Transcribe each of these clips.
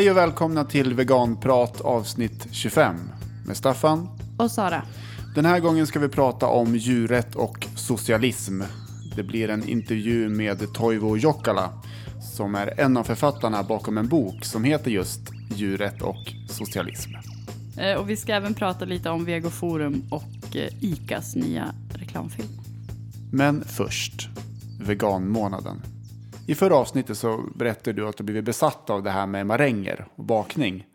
Hej och välkomna till Veganprat avsnitt 25 med Staffan. Och Sara. Den här gången ska vi prata om djurrätt och socialism. Det blir en intervju med Toivo Jokala som är en av författarna bakom en bok som heter just Djurrätt och socialism. Eh, Och vi ska även prata lite om Vegoforum och eh, ICAs nya reklamfilm. Men först, veganmånaden. I förra avsnittet så berättade du att du blivit besatt av det här med maränger och bakning.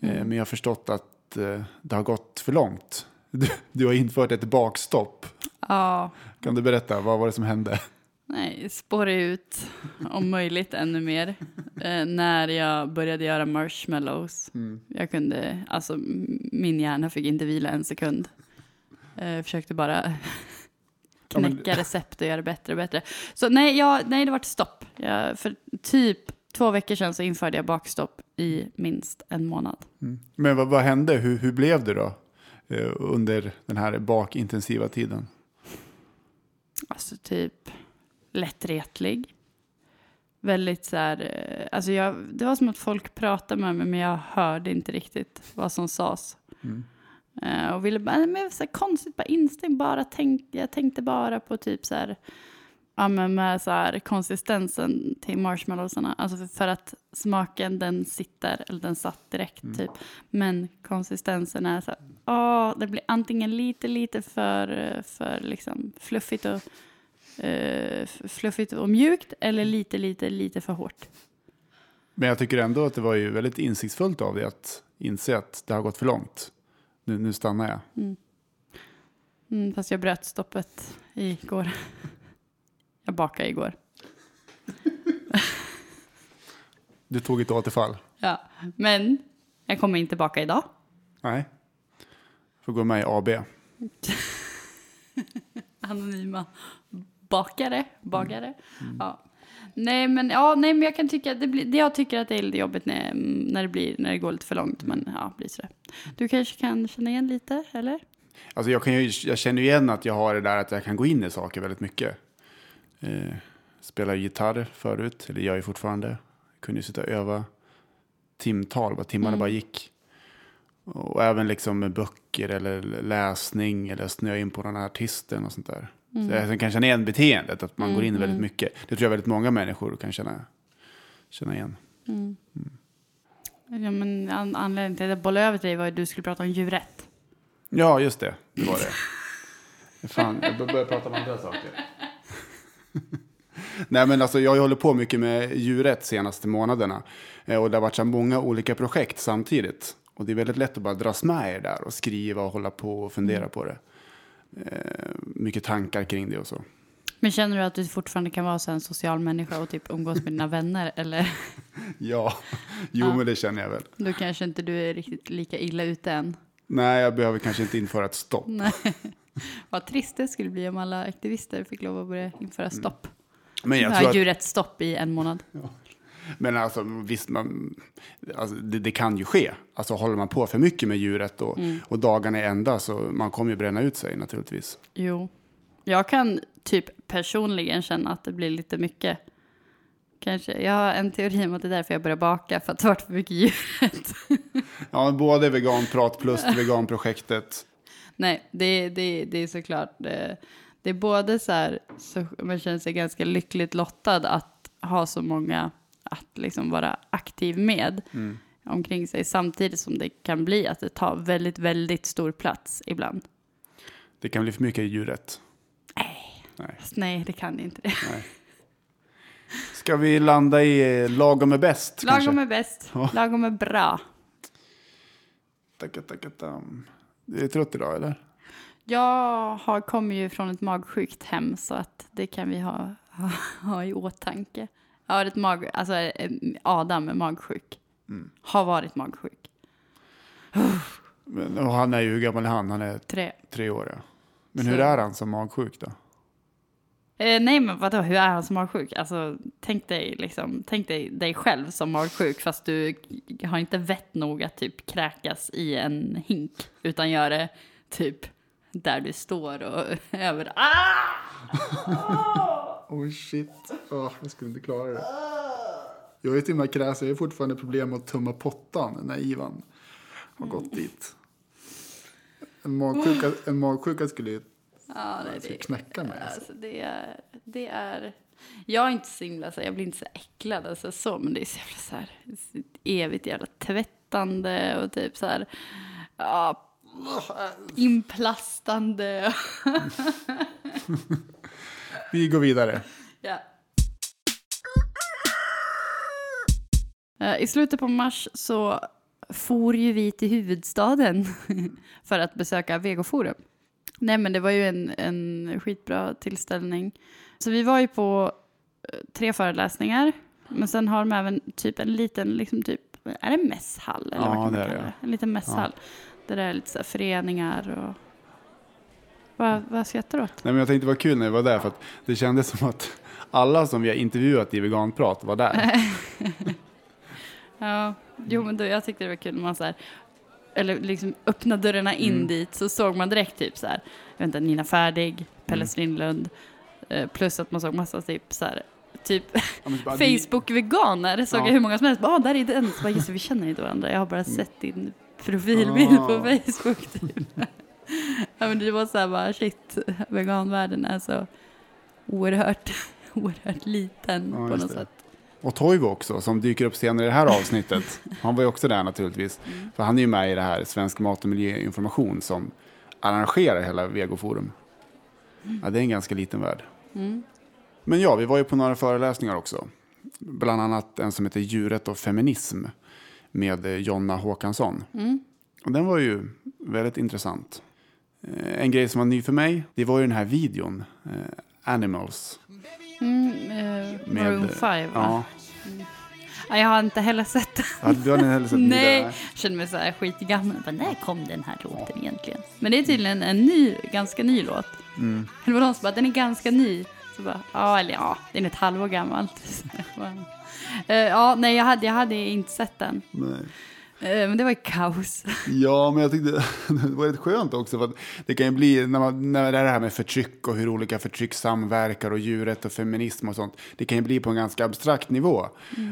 Eh, Men jag har förstått att eh, det har gått för långt. Du, du har infört ett bakstopp. Ja, Kan du berätta, vad var det som hände? nej, spåra ut om möjligt ännu mer. Eh, när jag började göra marshmallows. Jag kunde, alltså min hjärna fick inte vila en sekund. Eh, försökte bara Ja, men- knäcka recept och göra det bättre och bättre. Så nej, jag, nej det var ett stopp. Jag, för typ två veckor sedan så införde jag bakstopp i minst en månad. Men vad, vad hände? Hur, hur blev det då? eh, Under den här bakintensiva tiden? Alltså typ lättretlig. Väldigt så här, eh, alltså jag, det var som att folk pratade med mig men jag hörde inte riktigt vad som sades. Eh, och ville bara, men så här konstigt, bara instinkt, bara tänk, jag tänkte bara på typ så här, ja men med så här konsistensen till marshmallowsarna. Alltså för, för att smaken den sitter, eller den satt direkt typ. Men konsistensen är så här, åh, det blir antingen lite, lite för, för liksom fluffigt och f- fluffigt och mjukt eller lite, lite, lite för hårt. Men jag tycker ändå att det var ju väldigt insiktsfullt av dig att inse att det har gått för långt. Nu, nu stannar jag. Mm, fast jag bröt stoppet igår. Jag bakade igår. Du tog ett återfall. Ja, men jag kommer inte baka idag. Nej. Får gå med i AB. Anonyma bakare, bagare. Ja. Nej, men, ja, nej, men jag kan tycka, det blir, det jag tycker att det är lite jobbigt när, när, det blir, när det går lite för långt. Men ja, blir så Du kanske kan känna igen lite, eller? Alltså jag, kan ju, jag känner ju igen att jag har det där att jag kan gå in i saker väldigt mycket. Eh, spelade gitarr förut, eller gör ju fortfarande. Kunde ju sitta och öva timtal, vad timmarna bara gick. Och även liksom med böcker eller läsning eller snöa in på den här artisten och sånt där. Så jag kan känna igen beteendet, att man går in väldigt mycket. Det tror jag väldigt många människor kan känna, känna igen. Ja, men an, anledningen till att jag bollade över till dig var att du skulle prata om djurrätt. Ja, just det. Det var det. Fan, jag bör- börjar prata om andra saker. Nej, men alltså, jag hållit på mycket med djurrätt senaste månaderna. Eh, Och det har varit så många olika projekt samtidigt. Och det är väldigt lätt att bara dras med i det där och skriva och hålla på och fundera på det. Eh, mycket tankar kring det och så. Men känner du att du fortfarande kan vara så en social människa och typ umgås med dina vänner? Eller Ja, jo men det känner jag väl. då kanske inte du är riktigt lika illa ute än? Nej, jag behöver kanske inte införa ett stopp. Nej. Vad trist det skulle bli om alla aktivister fick lov att börja införa stopp. Men jag tror att... djurrättsstopp i en månad. Men alltså visst, man, alltså, det, det kan ju ske. Alltså håller man på för mycket med djuret och, och dagarna är ända så man kommer ju bränna ut sig naturligtvis. Jo. Jag kan typ personligen känna att det blir lite mycket. Kanske. Jag har en teori om att det är därför jag börjar baka, för att det har varit för mycket djurrätt. Ja, både veganprat plus veganprojektet. Nej, det, det, det är såklart. Det, det är både så här, så man känner sig ganska lyckligt lottad att ha så många att liksom vara aktiv med omkring sig. Samtidigt som det kan bli att det tar väldigt, väldigt stor plats ibland. Det kan bli för mycket djurrätt. Fast nej, det kan inte det. Ska vi landa i lagom är bäst? Lagom kanske? är bäst. Ja. Lagom är bra. Tacka, tacka, tam. Du är trött idag eller? Jag har, kommer ju från ett magsjukt hem så att det kan vi ha, ha, ha i åtanke. Jag har ett mag, alltså eh, Adam är magsjuk. Har varit magsjuk. Men, och han är ju, hur gammal är han? Han är Tre. tre år ja. Men Så- hur är han som magsjuk då? Eh, nej men vadå, hur är han som magsjuk? Alltså tänk dig, liksom, tänk dig dig själv som magsjuk fast du har inte vett nog att typ kräkas i en hink utan gör det typ där du står och över. Ah! Oh shit, oh, jag skulle inte klara det. Jag är till och med jag har fortfarande problem med att tumma pottan när Ivan har gått dit. En magsjuka, en magsjuka skulle ju Ja, nej, skulle det, knäcka mig. Alltså. alltså, det, är, det är... Jag är inte så himla så jag blir inte så äcklad alltså, så, men det är så jävla så här, evigt jävla tvättande och typ så här, ja, inplastande. Vi går vidare. Ja. Eh, I slutet på mars så for ju vi till huvudstaden för att besöka Vegoforum. Nej men det var ju en, en skitbra tillställning. Så vi var ju på eh, tre föreläsningar. Men sen har de även typ en liten, liksom typ, är det mässhall? Eller Ja, vad kan det är det. En liten mässhall. Där det är lite så här föreningar och... Vad, vad skrattar du åt? Nej, men jag tänkte det var kul när vi var där för att det kändes som att alla som vi har intervjuat i veganprat var där. Ja, jo men då, jag tyckte det var kul när man så här, eller liksom öppna dörrarna in Mm. dit så såg man direkt typ så här, jag vet inte, Nina Färdig, Pelle Mm. Strindlund, eh, plus att man såg massa typ så här, typ Ja, ni- Facebook-veganer såg Ja. jag hur många som helst, ja där är den, så bara, just vi känner inte varandra, jag har bara sett din profilbild Ah. på Facebook typ. ja men det var så här bara, shit, veganvärlden är så oerhört, oerhört liten Ja, på något det. sätt. Och Toivo också, som dyker upp senare i det här avsnittet. Han var ju också där naturligtvis. Mm. För han är ju med i det här Svensk Mat och Miljöinformation som arrangerar hela Vegoforum. Ja, det är en ganska liten värld. Mm. Men ja, vi var ju på några föreläsningar också. Bland annat en som heter Djurrätt och feminism med Jonna Håkansson. Mm. Och den var ju väldigt intressant. Eh, En grej som var ny för mig, det var ju den här videon, eh, Animals. Mm, eh, Maroon 5 va? Ja, Ja, jag har inte heller sett den. Ja, du har inte heller sett Nej, vidare? jag känner mig så här skitgammal. Bara, när kom den här låten egentligen? Men det är tydligen en ny, ganska ny låt. Mm. Eller var någon som bara, den är ganska ny. Så bara, ja, eller ja, den är ett halvår bara, eh, ja, nej, jag hade, jag hade inte sett den. Nej. Eh, men det var ju kaos. Ja, men jag tyckte det var rätt skönt också. För att det kan ju bli, när, man, när det är det här med förtryck och hur olika förtryck samverkar och djurrätt och feminism och sånt. Det kan ju bli på en ganska abstrakt nivå.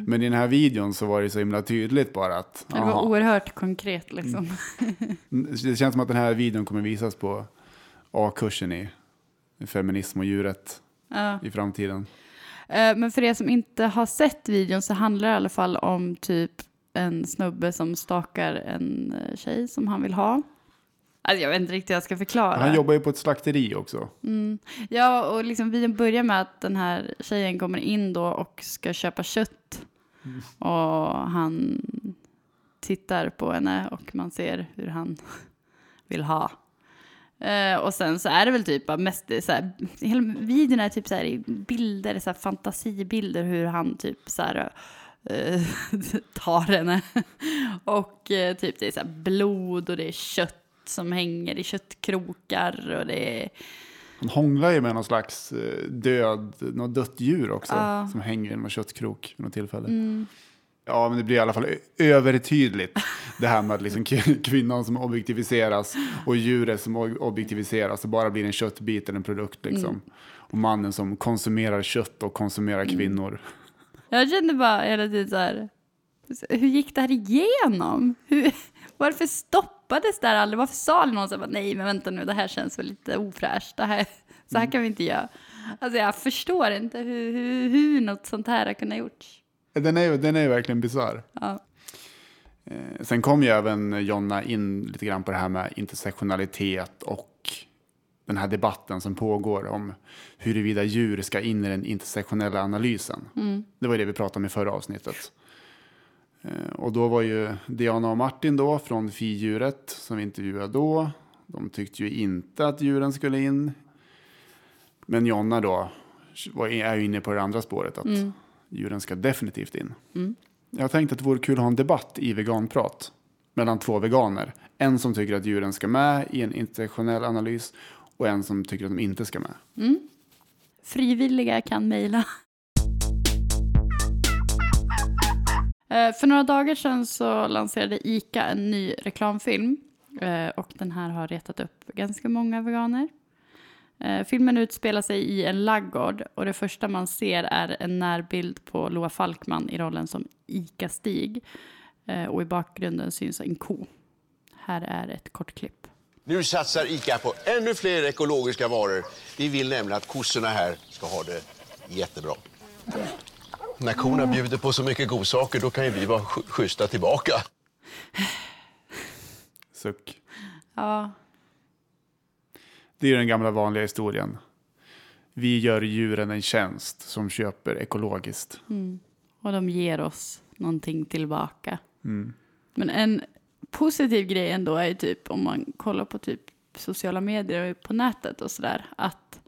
Men i den här videon så var det så himla tydligt bara att Det var aha, oerhört konkret liksom. det känns som att den här videon kommer visas på A-kursen i feminism och djurrätt Ja. i framtiden. Eh, Men för er som inte har sett videon så handlar det i alla fall om typ en snubbe som stakar en eh, tjej som han vill ha. Alltså, jag vet inte riktigt hur jag ska förklara. Han jobbar ju på ett slakteri också. Mm. Ja, och liksom videon börjar med att den här tjejen kommer in då och ska köpa kött. Och han tittar på henne och man ser hur han vill ha. Eh, och sen så är det väl typ bara mest så här, hela videon är typ så här i bilder, så här fantasibilder hur han typ så här eh, tar henne. och eh, typ det är så här blod och det är kött som hänger i köttkrokar och det är Han hånglar ju med någon slags eh, död, något dött djur också. Ja. Som hänger i någon köttkrok vid något tillfälle. Mm. Ja, men det blir i alla fall övertydligt. Det här med att liksom kvinnan som objektiviseras och djuret som objektiviseras och bara blir en köttbit eller en produkt. Liksom. Mm. Och mannen som konsumerar kött och konsumerar kvinnor. Jag kände bara hela tiden så här, hur gick det här igenom? Hur, varför stoppades det här aldrig? Varför sa någon så här, nej men vänta nu, det här känns väl lite ofräscht, det här, så här kan vi inte göra. Alltså jag förstår inte hur, hur, hur något sånt här har kunnat gjorts. Den är ju den är verkligen bisarr. Ja. Eh, sen kom ju även Jonna in lite grann på det här med intersektionalitet och den här debatten som pågår om huruvida djur ska in i den intersektionella analysen. Det var det vi pratade om i förra avsnittet. Eh, Och då var ju Diana och Martin då från Fidjuret som vi intervjuade då. De tyckte ju inte att djuren skulle in. Men Jonna då var, är ju inne på det andra spåret att djuren ska definitivt in. Jag tänkte att det vore kul att ha en debatt i veganprat. mellan två veganer. En som tycker att djuren ska med i en intersektionell analys och en som tycker att de inte ska med. Mm. Frivilliga kan mejla. Eh, för några dagar sedan så lanserade ICA en ny reklamfilm eh, och den här har retat upp ganska många veganer. Eh, filmen utspelar sig i en laggård och det första man ser är en närbild på Loa Falkman i rollen som ICA-Stig och i bakgrunden syns en ko. Här är ett kort klipp. Nu satsar ICA på ännu fler ekologiska varor. Vi vill nämligen att kossorna här ska ha det jättebra. När korna bjuder på så mycket godsaker då kan ju vi vara sch- schyssta tillbaka. Suck. Ja, Det är den gamla vanliga historien. Vi gör djuren en tjänst som köper ekologiskt. och de ger oss någonting tillbaka. Men en positiv grej ändå är ju typ om man kollar på typ sociala medier och på nätet och sådär att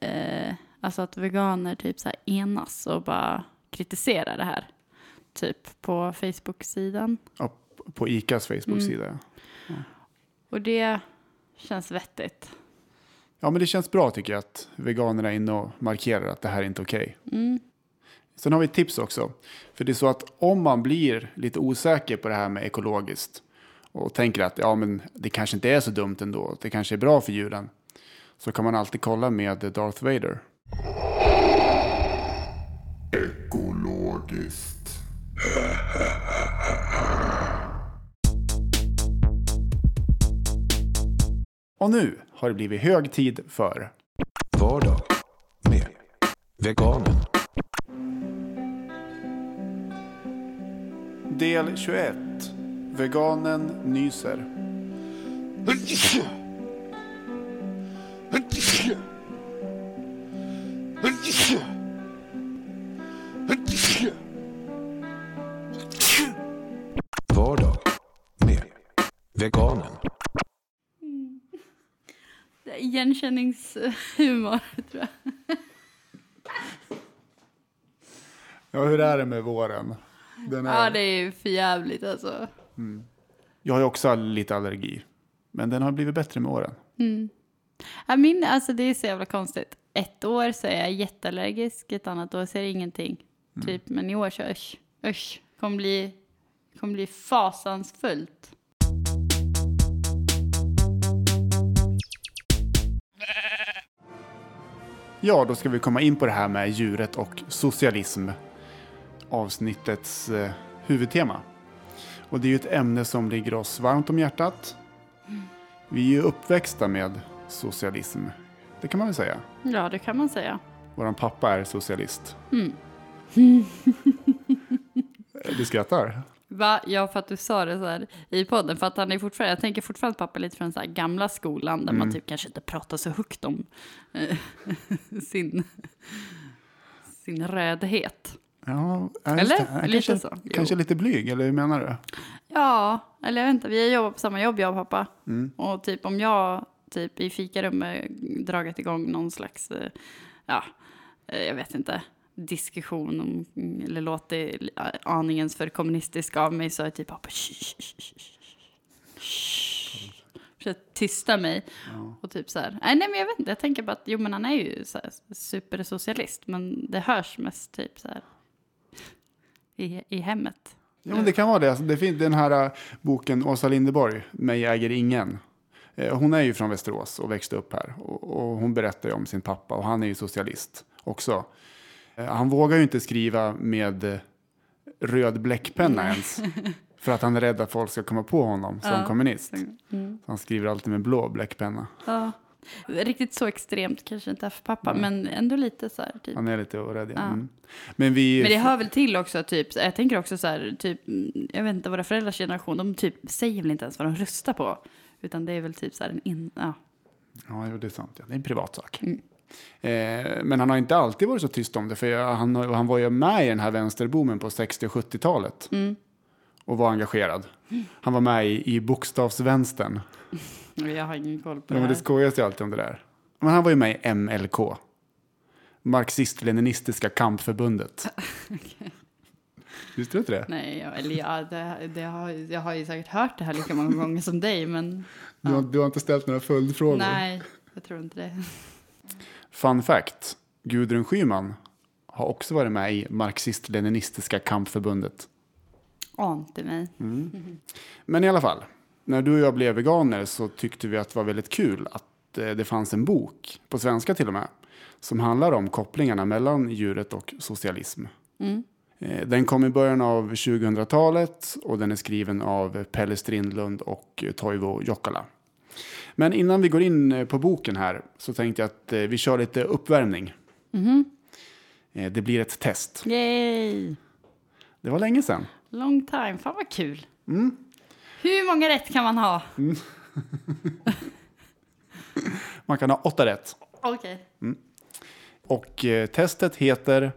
eh, alltså att veganer typ så här enas och bara kritiserar det här. Typ på Facebook-sidan. Ja, på ICAs Facebook-sida. Och det känns vettigt. Ja, men det känns bra tycker jag att veganerna är inne och markerar att det här är inte okej. Mm. Sen har vi ett tips också. För det är så att om man blir lite osäker på det här med ekologiskt och tänker att ja, men det kanske inte är så dumt ändå, det kanske är bra för djuren, så kan man alltid kolla med Darth Vader. Ekologiskt. Och nu har det blivit hög tid för Vardag med veganen. Del 21. Veganen nyser. Vardag med veganen. Det är Igenkänningshumor tror jag. Ja, hur är det med våren? Den är... Ja, det är ju för jävligt alltså. Jag har ju också lite allergi, men den har blivit bättre med åren. Ja, min, alltså det är så jävla konstigt. Ett år så är jag jätteallergisk, ett annat år så är det ingenting. Typ, men i år så usch, usch. Kommer bli, kommer bli fasansfullt. Ja, då ska vi komma in på det här med djuret och socialism. Avsnittets eh, huvudtema. Och det är ju ett ämne som ligger oss varmt om hjärtat. Vi är ju uppväxta med socialism. Det kan man väl säga. Ja, det kan man säga. Vår pappa är socialist. du skrattar? Va? Ja, för att du sa det så här i podden. För att han är fortfarande, jag tänker fortfarande pappa lite från så här gamla skolan där man typ kanske inte pratar så högt om eh, sin, sin rödhet. Ja, ja, Eller? det. Lite kanske, så. Jo. Kanske lite blyg, eller hur menar du? Ja, eller jag vet inte, vi har jobbat på samma jobb jag och pappa. Och typ om jag typ i fikarummet dragit igång någon slags, eh, ja, eh, jag vet inte, diskussion om, eller låtit aningens för kommunistisk av mig så är typ pappa. Försöker tysta mig. Och typ så här, nej, nej men jag vet inte, jag tänker bara att jo men han är ju så här supersocialist men det hörs mest typ så här i, i hemmet. Ja, men det kan vara det. Alltså, det finns den här äh, boken Åsa Linderborg, Mig äger ingen. Eh, Hon är ju från Västerås och växte upp här. Och, och hon berättar ju om sin pappa och han är ju socialist också. Eh, Han vågar ju inte skriva med eh, röd bläckpenna ens. För att han är rädd att folk ska komma på honom som Ja. kommunist. Mm. Så han skriver alltid med blå bläckpenna. Ja. Riktigt så extremt kanske inte är för pappa, men ändå lite så här. Typ. Han är lite rädd. Ja. Mm. Men vi... Men det hör väl till också, typ, jag tänker också så här, typ, mm, jag vet inte, våra föräldrars generation, de typ säger väl inte ens vad de röstar på. Utan det är väl typ så här en in, ja. Ja, det är sant. Ja. Det är en privat sak. Mm. Eh, men han har inte alltid varit så tyst om det. För jag, han, han var ju med i den här vänsterboomen på 60 och 70-talet. Mm. Och var engagerad. Han var med i, i bokstavsvänstern. Jag har ingen koll på Ja, det men det här. skojas ju alltid om det där. Men han var ju med i MLK. Marxist-leninistiska kampförbundet. Visste du inte det? Nej, jag, eller ja, det, det har, jag har ju säkert hört det här lika många gånger som dig, men Du, har, du har inte ställt några följdfrågor? nej, jag tror inte det. Fun fact. Gudrun Schyman har också varit med i Marxist-Leninistiska kampförbundet. Ante mig. Men i alla fall, när du och jag blev veganer så tyckte vi att det var väldigt kul att eh, det fanns en bok, på svenska till och med, som handlar om kopplingarna mellan djuret och socialism. Eh, Den kom i början av 2000-talet och den är skriven av Pelle Strindlund och Toivo Jokala. Men innan vi går in eh, på boken här så tänkte jag att vi kör lite uppvärmning. Eh, Det blir ett test. Yay! Det var länge sedan. Long time, fan vad kul. Hur många rätt kan man ha? Man kan ha åtta rätt. Okej. Och eh, testet heter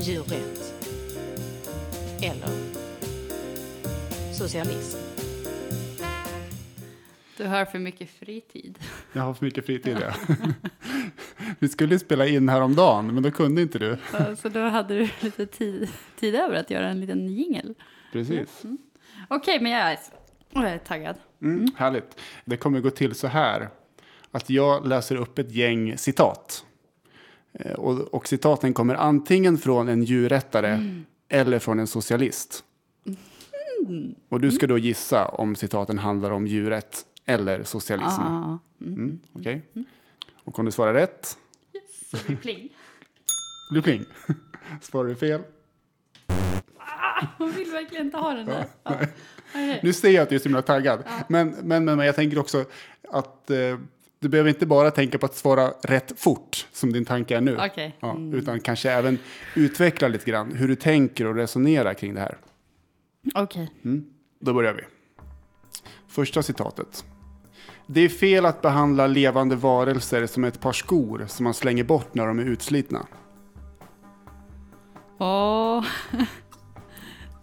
djurrätt eller socialism. Du har för mycket fritid. Jag har för mycket fritid, ja. Vi skulle spela in häromdagen, men då kunde inte du. Så då hade du lite tid, tid över att göra en liten jingel. Precis. Okej, men jag är, jag är taggad. Mm, härligt. Det kommer gå till så här. Att jag läser upp ett gäng citat. Eh, Och, och citaten kommer antingen från en djurrättare eller från en socialist. Och du ska då gissa om citaten handlar om djurrätt eller socialism. Ah, Mm, Okej? Och om du svarar rätt, så det blir pling. blir pling. Svarar du fel, Hon vill verkligen inte ha den där. Ja. Nu ser jag att du är så himla taggad. Men, men, men, men jag tänker också att eh, du behöver inte bara tänka på att svara rätt fort, som din tanke är nu. Okej. Ja, Utan kanske även utveckla lite grann hur du tänker och resonerar kring det här. Okej. Då börjar vi. Första citatet. Det är fel att behandla levande varelser som ett par skor som man slänger bort när de är utslitna. Åh.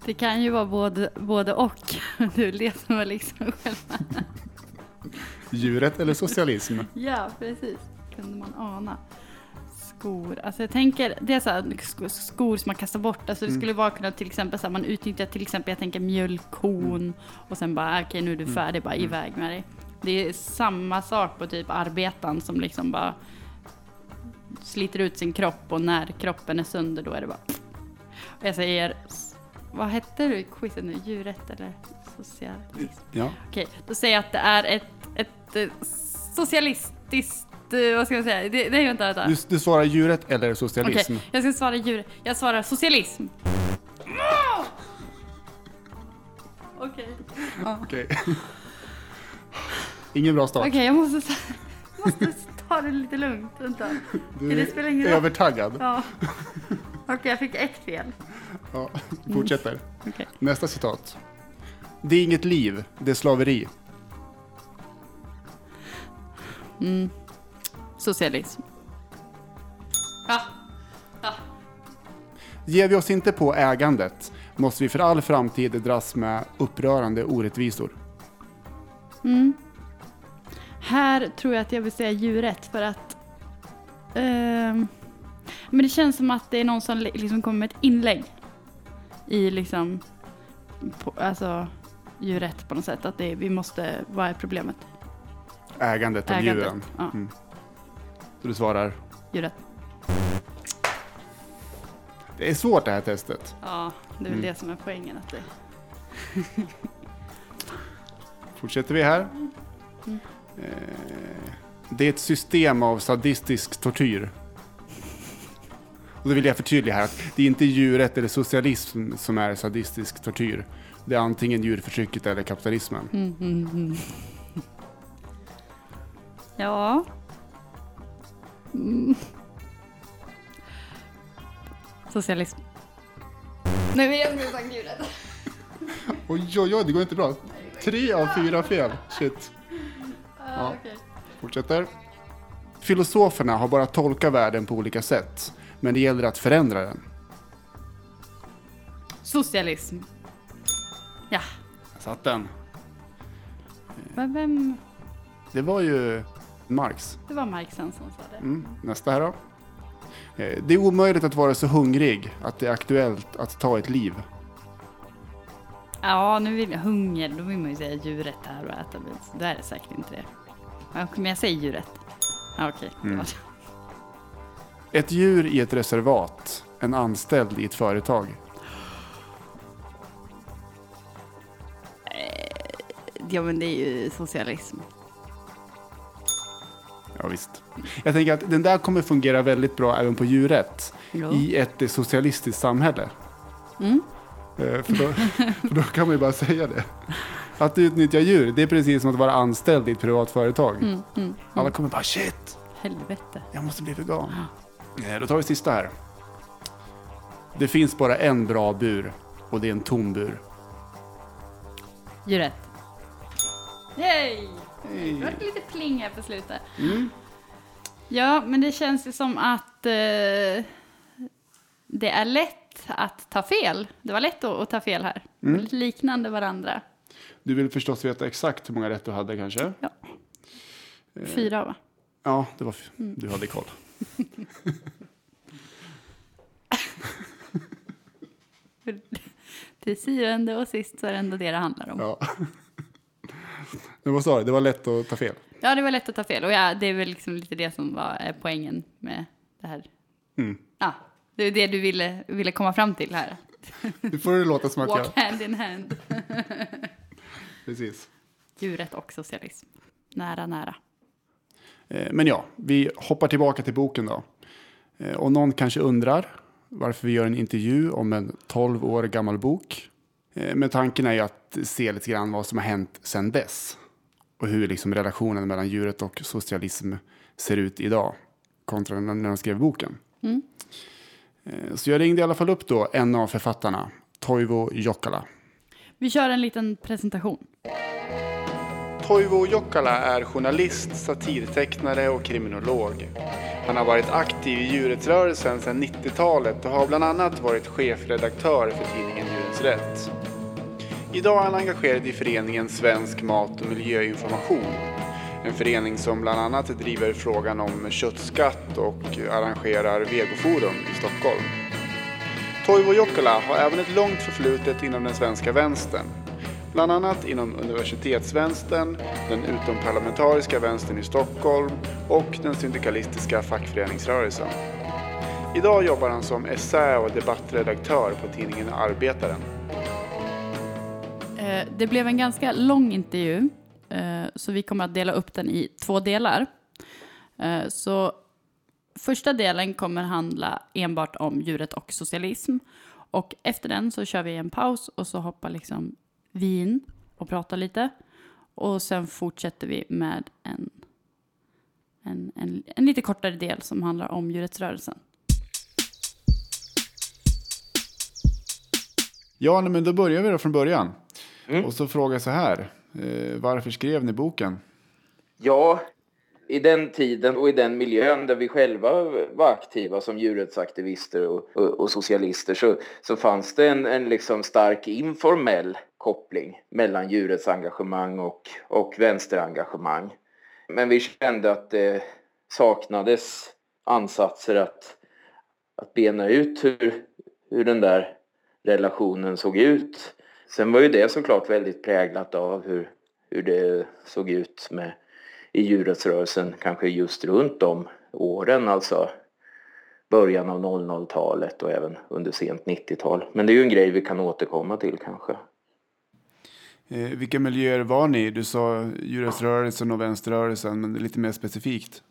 Det kan ju vara både, både och. Du letar väl liksom själva. Djuret eller socialism? Ja, precis. Kunde man ana. Skor. Alltså jag tänker, det är så här, sk- skor som man kastar bort. Alltså det skulle vara kunna till exempel så här, man utnyttjar till exempel, jag tänker mjölkkon. Och sen bara, okej nu är du färdig, bara iväg med dig. Det är samma sak på typ arbetaren som liksom bara sliter ut sin kropp och när kroppen är sönder då är det bara... Och jag säger, vad hette du i quizet nu? Djurrätt eller socialism? Ja. Okej, då säger jag att det är ett, ett eh, socialistiskt, eh, vad ska jag säga? Det, nej, vänta, vänta. Du, du svarar djuret eller Okej, socialism? jag ska svara djur. Jag svarar socialism. Okej. Okej. Ingen bra start. Okej, jag måste, ta- måste ta det lite lugnt. Vänta. Du ingen roll. övertaggad. Ja. Okej, jag fick ett fel. Ja, fortsätter. Okej. Nästa citat. Det är inget liv, det är slaveri. Socialism. Ja. ja. Ger vi oss inte på ägandet måste vi för all framtid dras med upprörande orättvisor. Här tror jag att jag vill säga djurrätt för att ehm, men det känns som att det är någon som li- liksom kommer med ett inlägg i liksom på, alltså djurrätt på något sätt. Att det, vi måste, vad är problemet? Ägandet av Ägandet. djuren. Ja, Mm. Så du svarar. djurrätt. Det är svårt det här testet. Ja, det är väl Mm. det som är poängen. Att det, Fortsätter vi här. Mm. Eh, Det är ett system av sadistisk tortyr. Och då vill jag förtydliga här att det är inte djurrätt eller socialism som är sadistisk tortyr. Det är antingen djurförtrycket eller kapitalismen. mm, mm, mm. Ja. Mm. Socialism. Nej, men jag skulle sagt djurrätt. Oj, oj, oj, det går inte bra. Tre av fyra fel. Shit. Ja, okej. Fortsätter. Filosoferna har bara tolkat världen på olika sätt. Men det gäller att förändra den. Socialism. Ja. Jag satt den. Men vem? Det var ju Marx. Det var Marxen som sa det. Mm. Nästa här då. Eh, Det är omöjligt att vara så hungrig att det är aktuellt att ta ett liv. Ja, nu vill jag hunger. Då vill man ju säga djuret här och äta. Då är det säkert inte det. Men jag säger djuret. Ja, okej. det var det. Ett djur i ett reservat. En anställd i ett företag. Ja, men det är ju socialism. Ja, visst. Jag tänker att den där kommer fungera väldigt bra även på djuret. Ja. I ett eh, socialistiskt samhälle. Mm. Eh, För då, för då kan man ju bara säga det. Att utnyttja djur, det är precis som att vara anställd i ett privat företag. Mm, mm. Alla kommer bara shit, Helvete. jag måste bli vegan. Eh, Då tar vi sista här. Det finns bara en bra bur och det är en tom bur. Djuret. Yay! Det var lite pling här på slutet. Ja, men det känns ju som att eh, det är lätt att ta fel. Det var lätt att, att ta fel här. Lite liknande varandra. Du vill förstås veta exakt hur många rätt du hade kanske? Ja. Fyra, va? Ja, det var, f- du hade koll. Till syvende och sist så är det ändå det det handlar om. Ja, Ja. Vad sa du? Det var lätt att ta fel. det var lätt att ta fel. Och ja, det är väl liksom lite det som var poängen med det här. Mm. Ja, det är det du ville, ville komma fram till här. Nu får det låta som att jag... Walk hand in hand. Precis. Djuret och socialism. Nära, nära. Eh, Men ja, vi hoppar tillbaka till boken då. Eh, Och någon kanske undrar varför vi gör en intervju om en 12 år gammal bok. Eh, Men tanken är ju att se lite grann vad som har hänt sedan dess. Och hur liksom relationen mellan djuret och socialism ser ut idag. Kontra när de skrev boken. Mm. Så jag ringde i alla fall upp då en av författarna, Toivo Jokala. Vi kör en liten presentation. Toivo Jokkala är journalist, satirtecknare och kriminolog. Han har varit aktiv i djurrättsrörelsen sedan 90-talet och har bland annat varit chefredaktör för tidningen Djurens Rätt. Idag är han engagerad i föreningen Svensk Mat och Miljöinformation. En förening som bland annat driver frågan om köttskatt och arrangerar vegoforum i Stockholm. Toivo Jokkala har även ett långt förflutet inom den svenska vänstern. Bland annat inom universitetsvänstern, den utomparlamentariska vänstern i Stockholm och den syndikalistiska fackföreningsrörelsen. Idag jobbar han som essä och debattredaktör på tidningen Arbetaren. Eh, det blev en ganska lång intervju, eh, så vi kommer att dela upp den i två delar. Eh, så första delen kommer handla enbart om djuret och socialism. Och efter den så kör vi en paus och så hoppar liksom vi in och pratar lite. Och sen fortsätter vi med en, en, en, en lite kortare del som handlar om djurrättsrörelsen. Ja, nej, men då börjar vi då från början. Och så frågar jag så här. Eh, varför skrev ni boken? Ja, i den tiden och i den miljön där vi själva var aktiva som djurrättsaktivister och, och, och socialister så, så fanns det en, en liksom stark informell koppling mellan djurrättsengagemang och, och vänsterengagemang. Men vi kände att det saknades ansatser att, att bena ut hur, hur den där relationen såg ut. Sen var ju det såklart väldigt präglat av hur, hur det såg ut med i djurrättsrörelsen kanske just runt de åren, alltså början av 00-talet och även under sent 90-tal. Men det är ju en grej vi kan återkomma till kanske. Eh, vilka miljöer var ni? Du sa djurrättsrörelsen och vänsterrörelsen, men lite mer specifikt.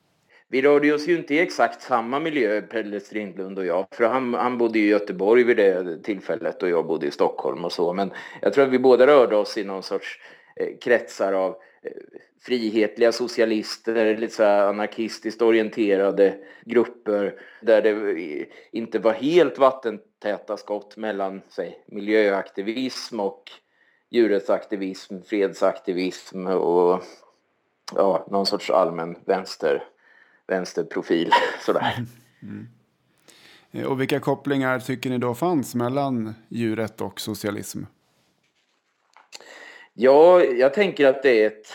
Vi rörde oss ju inte i exakt samma miljö, Pelle Strindlund och jag. För han, han bodde i Göteborg vid det tillfället och jag bodde i Stockholm och så. Men jag tror att vi båda rörde oss i någon sorts eh, kretsar av frihetliga socialister, lite så här anarkistiskt orienterade grupper där det inte var helt vattentäta skott mellan say, miljöaktivism och djurrättsaktivism, fredsaktivism och ja, någon sorts allmän vänster, vänsterprofil. Sådär. Mm. mm. och vilka kopplingar tycker ni då fanns mellan djurrätt och socialism? Ja, jag tänker att det är ett,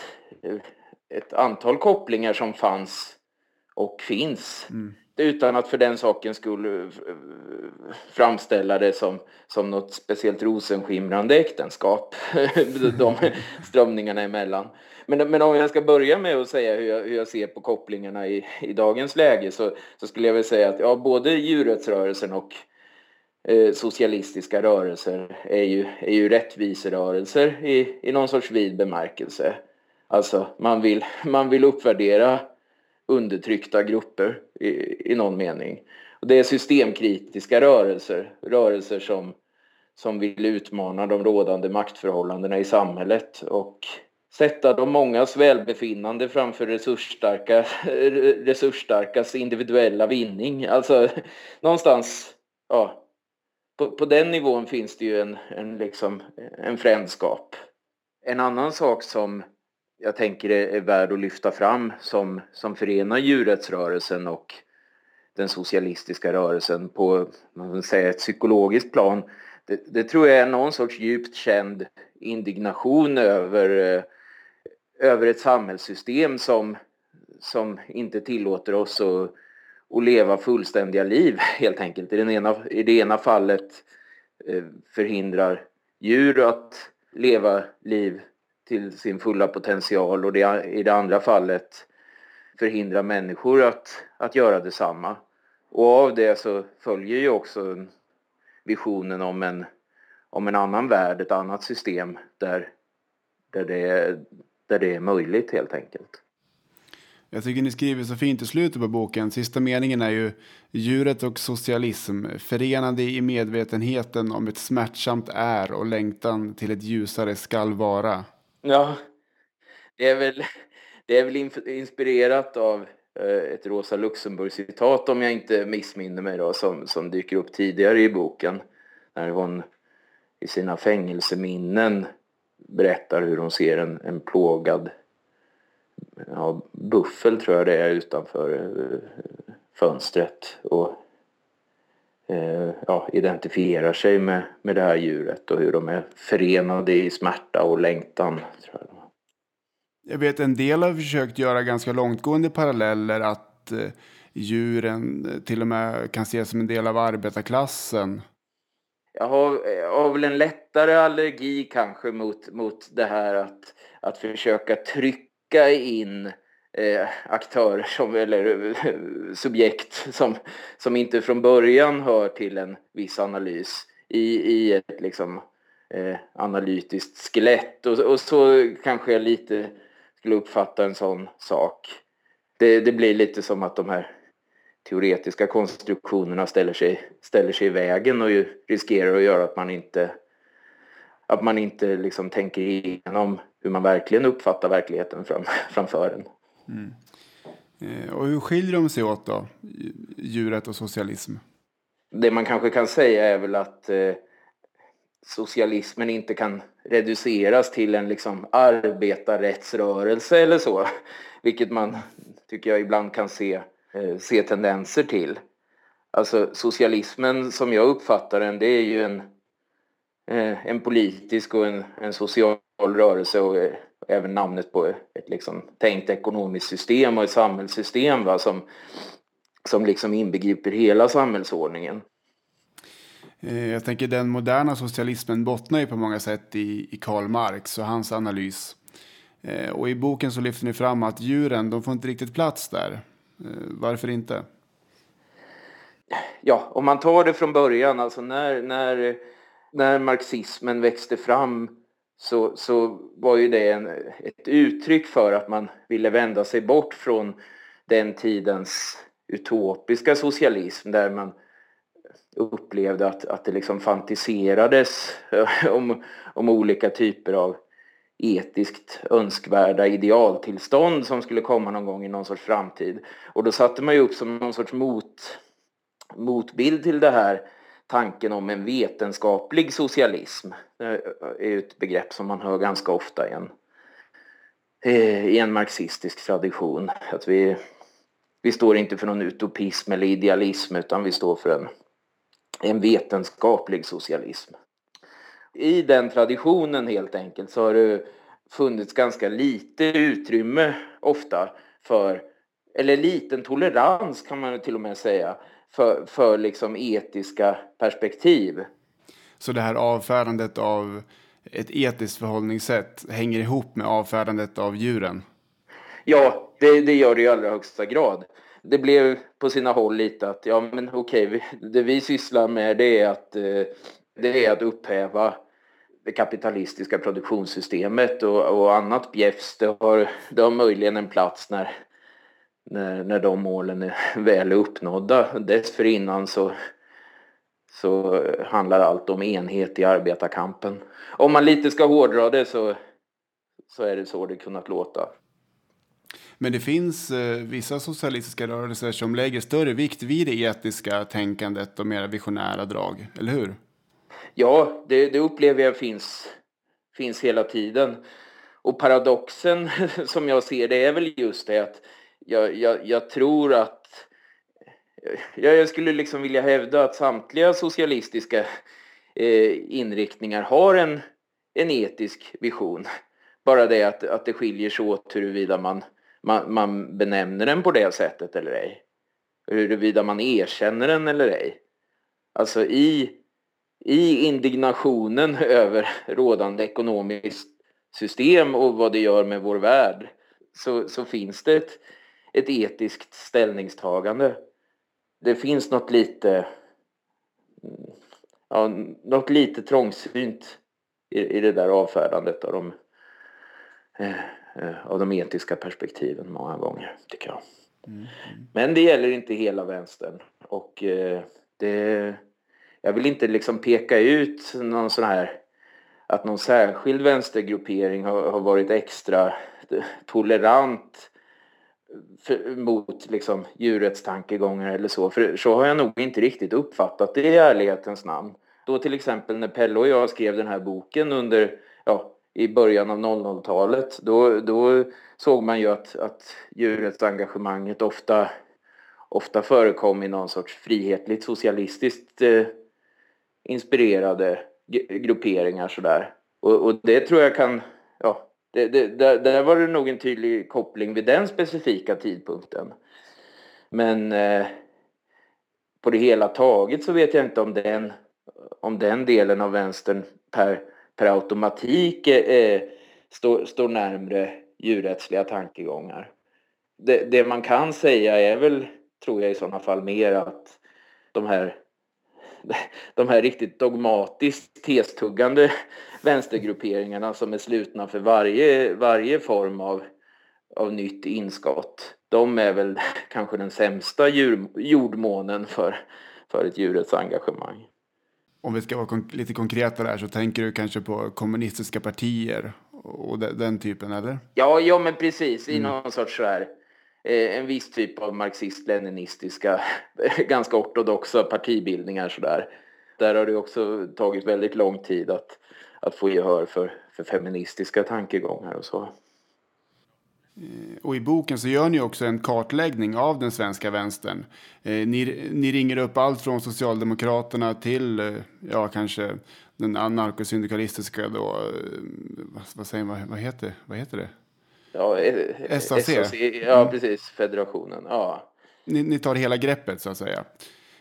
ett antal kopplingar som fanns och finns. Utan att för den saken skulle framställa det som, som något speciellt rosenskimrande äktenskap, de strömningarna emellan. Men, men om jag ska börja med att säga hur jag, hur jag ser på kopplingarna i, i dagens läge så, så skulle jag vilja säga att ja, både djurrättsrörelsen och eh, socialistiska rörelser är ju, är ju rättviserörelser i, i någon sorts vid bemärkelse. Alltså man vill, man vill uppvärdera undertryckta grupper i, i någon mening. Och det är systemkritiska rörelser, rörelser som, som vill utmana de rådande maktförhållandena i samhället och sätta de mångas välbefinnande framför resursstarka, resursstarkas individuella vinning. Alltså någonstans, ja, på, på den nivån finns det ju en, en, liksom, en frändskap. En annan sak som jag tänker är, är värd att lyfta fram som, som förenar djurrättsrörelsen och den socialistiska rörelsen på man vill säga, ett psykologiskt plan. Det, det, tror jag är någon sorts djupt känd indignation över, eh, över ett samhällssystem som, som inte tillåter oss att, och leva fullständiga liv helt enkelt. I, den ena, i det ena fallet eh, förhindrar djur att leva liv till sin fulla potential och det, i det andra fallet förhindrar människor att, att göra detsamma. Och av det så följer ju också visionen om en, om en annan värld, ett annat system där, där, det, där det är möjligt helt enkelt. Jag tycker ni skriver så fint i slutet på boken. Sista meningen är ju djuret och socialism förenade i medvetenheten om ett smärtsamt är och längtan till ett ljusare skall vara. Ja, det är väl, det är väl inspirerat av eh, ett Rosa Luxemburg-citat om jag inte missminner mig då, som, som dyker upp tidigare i boken. När hon i sina fängelseminnen berättar hur hon ser en, en plågad ja, buffel tror jag det är utanför eh, fönstret och eh, ja, identifierar sig med, med det här djuret och hur de är förenade i smärta och längtan. Tror jag. jag vet en del har försökt göra ganska långtgående paralleller att eh, djuren till och med kan ses som en del av arbetarklassen. Jag har, jag har väl en lättare allergi kanske mot, mot det här att, att försöka trycka in eh, aktörer som, eller eh, subjekt som, som inte från början hör till en viss analys i, i ett liksom, eh, analytiskt skelett. Och, och så kanske jag lite skulle uppfatta en sån sak. Det, det blir lite som att de här teoretiska konstruktionerna ställer sig, ställer sig i vägen och ju riskerar att göra att man inte att man inte liksom tänker igenom hur man verkligen uppfattar verkligheten fram, framför en. Mm. Eh, och hur skiljer de sig åt då, djuret och socialism? Det man kanske kan säga är väl att eh, socialismen inte kan reduceras till en liksom arbetarrättsrörelse eller så. Vilket man, tycker jag, ibland kan se, eh, se tendenser till. Alltså socialismen som jag uppfattar den, det är ju en, eh, en politisk och en, en social rörelse och eh, även namnet på ett liksom tänkt ekonomiskt system och ett samhällssystem va, som, som liksom inbegriper hela samhällsordningen. Eh, jag tänker den moderna socialismen bottnar ju på många sätt i, i Karl Marx och hans analys. Eh, och i boken så lyfter ni fram att djuren, de får inte riktigt plats där. Eh, varför inte? Ja, om man tar det från början, alltså när, när, när marxismen växte fram så, så var ju det en, ett uttryck för att man ville vända sig bort från den tidens utopiska socialism där man upplevde att, att det liksom fantiserades om, om olika typer av etiskt önskvärda idealtillstånd som skulle komma någon gång i någon sorts framtid. Och då satte man ju upp som någon sorts mot, motbild till det här tanken om en vetenskaplig socialism. Det är ett begrepp som man hör ganska ofta i en, eh, i en marxistisk tradition. Att vi, vi står inte för någon utopism eller idealism utan vi står för en, en vetenskaplig socialism. I den traditionen helt enkelt så har det funnits ganska lite utrymme ofta för eller liten tolerans kan man till och med säga, för, för liksom etiska perspektiv. Så det här avfärdandet av ett etiskt förhållningssätt hänger ihop med avfärdandet av djuren? Ja, det, det gör det i allra högsta grad. Det blev på sina håll lite att, ja men okej, vi, det vi sysslar med det är att, eh, det är att upphäva det kapitalistiska produktionssystemet och, och annat bjäfs. Det har, det har möjligen en plats när, när, när de målen är väl uppnådda. Dessförinnan så, så handlar allt om enhet i arbetarkampen. Om man lite ska hårdra det så, så är det så det kunnat låta. Men det finns eh, vissa socialistiska rörelser som lägger större vikt vid det etiska tänkandet och mera visionära drag, eller hur? Ja, det, det upplever jag finns, finns hela tiden. Och paradoxen som jag ser det är väl just det att jag, jag, jag tror att jag, jag skulle liksom vilja hävda att samtliga socialistiska eh, inriktningar har en, en etisk vision. Bara det att, att det skiljer sig åt huruvida man, man, man benämner den på det sättet eller ej. Huruvida man erkänner den eller ej. Alltså i, i indignationen över rådande ekonomiskt system och vad det gör med vår värld så, så finns det ett, ett etiskt ställningstagande. Det finns något lite ja, något lite trångsynt i, i det där avfärdandet av de, eh, eh, av de etiska perspektiven många gånger, tycker jag. Mm. Men det gäller inte hela vänstern. Och eh, det, jag vill inte liksom peka ut någon sån här att någon särskild vänstergruppering har, har varit extra tolerant för, mot liksom, djurets tankegångar eller så. För så har jag nog inte riktigt uppfattat det i ärlighetens namn. Då till exempel när Pelle och jag skrev den här boken under, ja, i början av 00-talet, då, då såg man ju att, att djurrättsengagemanget ofta, ofta förekom i någon sorts frihetligt socialistiskt eh, inspirerade grupperingar sådär. Och, och det tror jag kan, ja, det, det, där, där var det nog en tydlig koppling vid den specifika tidpunkten. Men eh, på det hela taget så vet jag inte om den, om den delen av vänstern per, per automatik eh, står, stå närmre djurrättsliga tankegångar. Det, det man kan säga är väl, tror jag i sådana fall, mer att de här de här riktigt dogmatiskt testuggande vänstergrupperingarna som är slutna för varje, varje form av, av nytt inskott. De är väl kanske den sämsta djur, jordmånen för, för ett djurets engagemang. Om vi ska vara kon lite konkreta där så tänker du kanske på kommunistiska partier och de, den typen, eller? Ja, ja men precis. I mm. någon sorts så här, eh, en viss typ av marxist-leninistiska, ganska ortodoxa partibildningar sådär. Där har det också tagit väldigt lång tid att, att få gehör för, för feministiska tankegångar och så. Eh, och i boken så gör ni också en kartläggning av den svenska vänstern. Eh, ni, ni ringer upp allt från Socialdemokraterna till, eh, ja kanske den anarkosyndikalistiska då, vad, vad säger man, vad heter, vad heter det? Ja, SAC. SAC ja, mm. precis, federationen. Ja. Ni, ni tar hela greppet så att säga.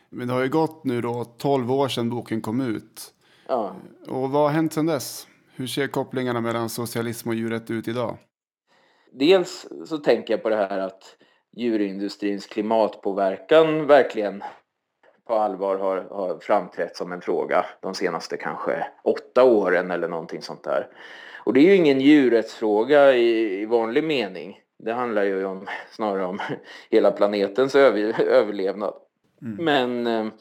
Men det har ju gått nu då 12 år sedan boken kom ut. Ja. Och vad har hänt sedan dess? Hur ser kopplingarna mellan socialism och djurrätt ut idag? Dels så tänker jag på det här att djurindustrins klimatpåverkan verkligen på allvar har, har framträtt som en fråga de senaste kanske åtta åren eller någonting sånt där. Och det är ju ingen djurrättsfråga i, i vanlig mening. Det handlar ju om, snarare om hela planetens över, överlevnad. Mm. Men eh,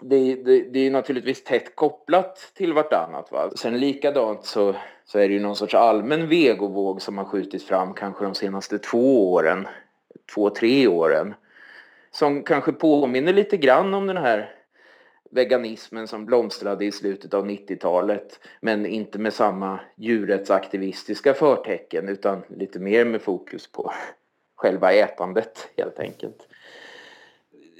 det, det, det, är naturligtvis tätt kopplat till vartannat. Va? Sen likadant så, så är det ju någon sorts allmän vegovåg som har skjutits fram kanske de senaste två åren, två, tre åren. Som kanske påminner lite grann om den här veganismen som blomstrade i slutet av 90-talet men inte med samma djurrättsaktivistiska förtecken utan lite mer med fokus på själva ätandet helt enkelt.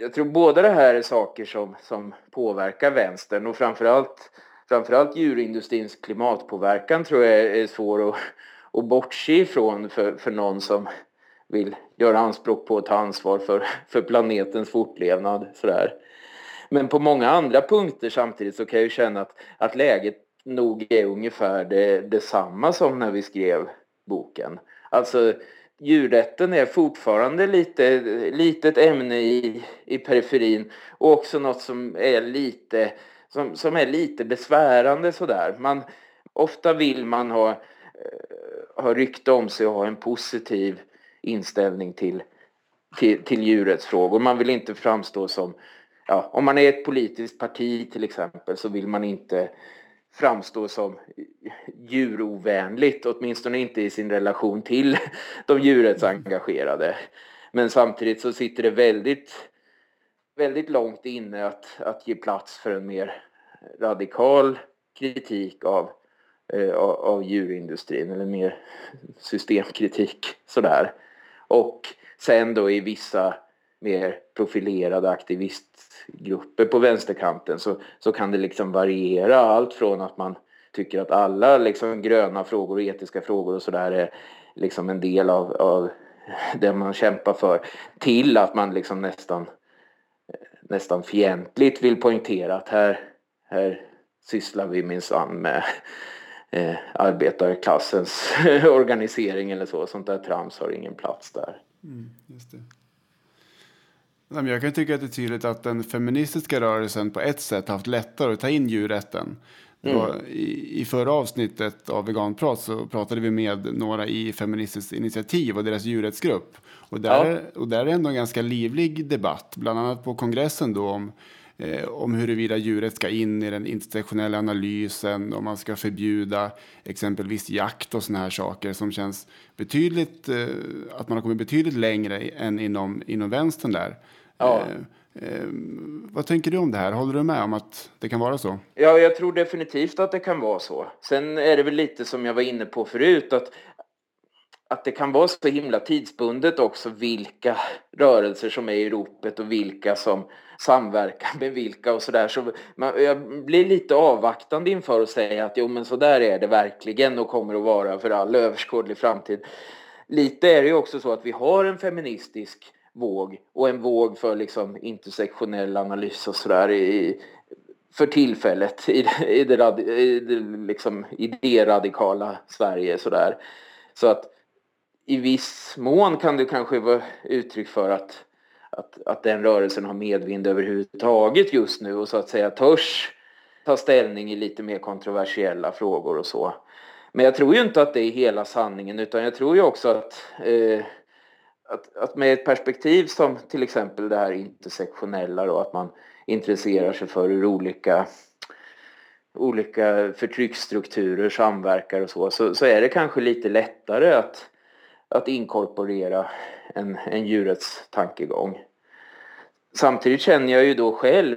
Jag tror båda det här är saker som, som påverkar vänstern och framförallt, framförallt djurindustrins klimatpåverkan tror jag är svår att, att bortse ifrån för, för någon som vill göra anspråk på att ta ansvar för, för planetens fortlevnad. Sådär. Men på många andra punkter samtidigt så kan jag ju känna att, att läget nog är ungefär det, detsamma som när vi skrev boken. Alltså djurrätten är fortfarande lite litet ämne i, i periferin och också något som är lite, som, som är lite besvärande sådär. Man, ofta vill man ha, eh, ha rykte om sig och ha en positiv inställning till, till, till djurrättsfrågor. Man vill inte framstå som, ja, om man är ett politiskt parti till exempel så vill man inte framstå som djurovänligt, åtminstone inte i sin relation till de djurrättsengagerade. Men samtidigt så sitter det väldigt, väldigt långt inne att, att ge plats för en mer radikal kritik av, eh, av djurindustrin eller mer systemkritik sådär. Och sen då i vissa mer profilerade aktivistgrupper på vänsterkanten så, så kan det liksom variera allt från att man tycker att alla liksom gröna frågor och etiska frågor och sådär är liksom en del av, av det man kämpar för till att man liksom nästan nästan fientligt vill poängtera att här, här sysslar vi minsann med eh, arbetarklassens organisering eller så. Sånt där trams har ingen plats där. Mm, just det. Jag kan tycka att det är tydligt att den feministiska rörelsen på ett sätt haft lättare att ta in djurrätten. Mm. i, I förra avsnittet av Veganprat så pratade vi med några i Feministiskt initiativ och deras djurrättsgrupp. Och där, ja. och där är ändå en ganska livlig debatt, bland annat på kongressen då om eh, om huruvida djuret ska in i den intersektionella analysen, om man ska förbjuda exempelvis jakt och såna här saker som känns betydligt, eh, att man har kommit betydligt längre än inom, inom vänstern där. Ja. Eh, eh, vad tänker du om det här? Håller du med om att det kan vara så? Ja, jag tror definitivt att det kan vara så. Sen är det väl lite som jag var inne på förut att att det kan vara så himla tidsbundet också vilka rörelser som är i ropet och vilka som samverkar med vilka och sådär. Så jag blir lite avvaktande inför att säga att jo men så där är det verkligen och kommer att vara för all överskådlig framtid. Lite är det ju också så att vi har en feministisk våg och en våg för liksom intersektionell analys och sådär i, för tillfället i, i det, i det liksom idéradikala Sverige sådär. Så att i viss mån kan det kanske vara uttryck för att, att, att den rörelsen har medvind överhuvudtaget just nu och så att säga törs ta ställning i lite mer kontroversiella frågor och så. Men jag tror ju inte att det är hela sanningen utan jag tror ju också att eh, att, att med ett perspektiv som till exempel det här intersektionella då, att man intresserar sig för hur olika, olika förtrycksstrukturer samverkar och så, så, så är det kanske lite lättare att, att inkorporera en, en djurets tankegång. Samtidigt känner jag ju då själv,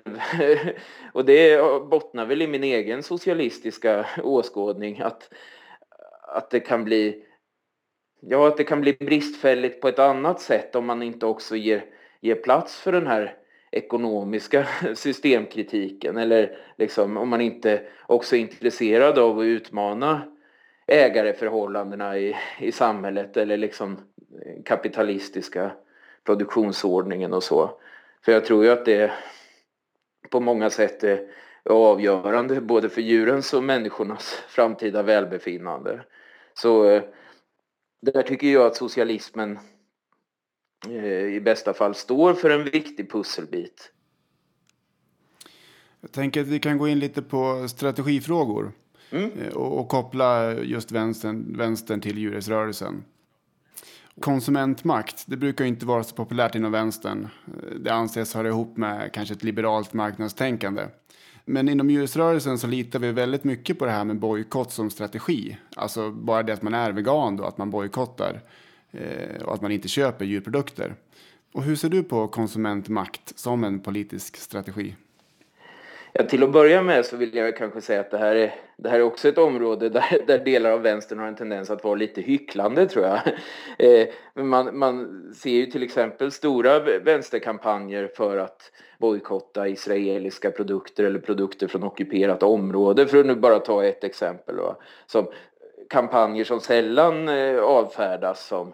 och det bottnar väl i min egen socialistiska åskådning, att, att det kan bli Ja, att det kan bli bristfälligt på ett annat sätt om man inte också ger, ger plats för den här ekonomiska systemkritiken eller liksom om man inte också är intresserad av att utmana ägareförhållandena i, i samhället eller liksom eh, kapitalistiska produktionsordningen och så. För jag tror ju att det på många sätt är avgörande både för djurens och människornas framtida välbefinnande. Så eh, där tycker jag att socialismen eh, i bästa fall står för en viktig pusselbit. Jag tänker att vi kan gå in lite på strategifrågor mm. Eh, och, och, koppla just vänstern, vänstern till djurrättsrörelsen. Konsumentmakt, det brukar inte vara så populärt inom vänstern. Eh, det anses höra ihop med kanske ett liberalt marknadstänkande. Men inom djurrättsrörelsen så litar vi väldigt mycket på det här med bojkott som strategi. Alltså bara det att man är vegan då, att man bojkottar eh, och att man inte köper djurprodukter. Och hur ser du på konsumentmakt som en politisk strategi? Ja, till att börja med så vill jag kanske säga att det här är, det här är också ett område där, där delar av vänstern har en tendens att vara lite hycklande tror jag. Eh, man, man ser ju till exempel stora vänsterkampanjer för att bojkotta israeliska produkter eller produkter från ockuperat område för att nu bara ta ett exempel. Va? Som kampanjer som sällan eh, avfärdas som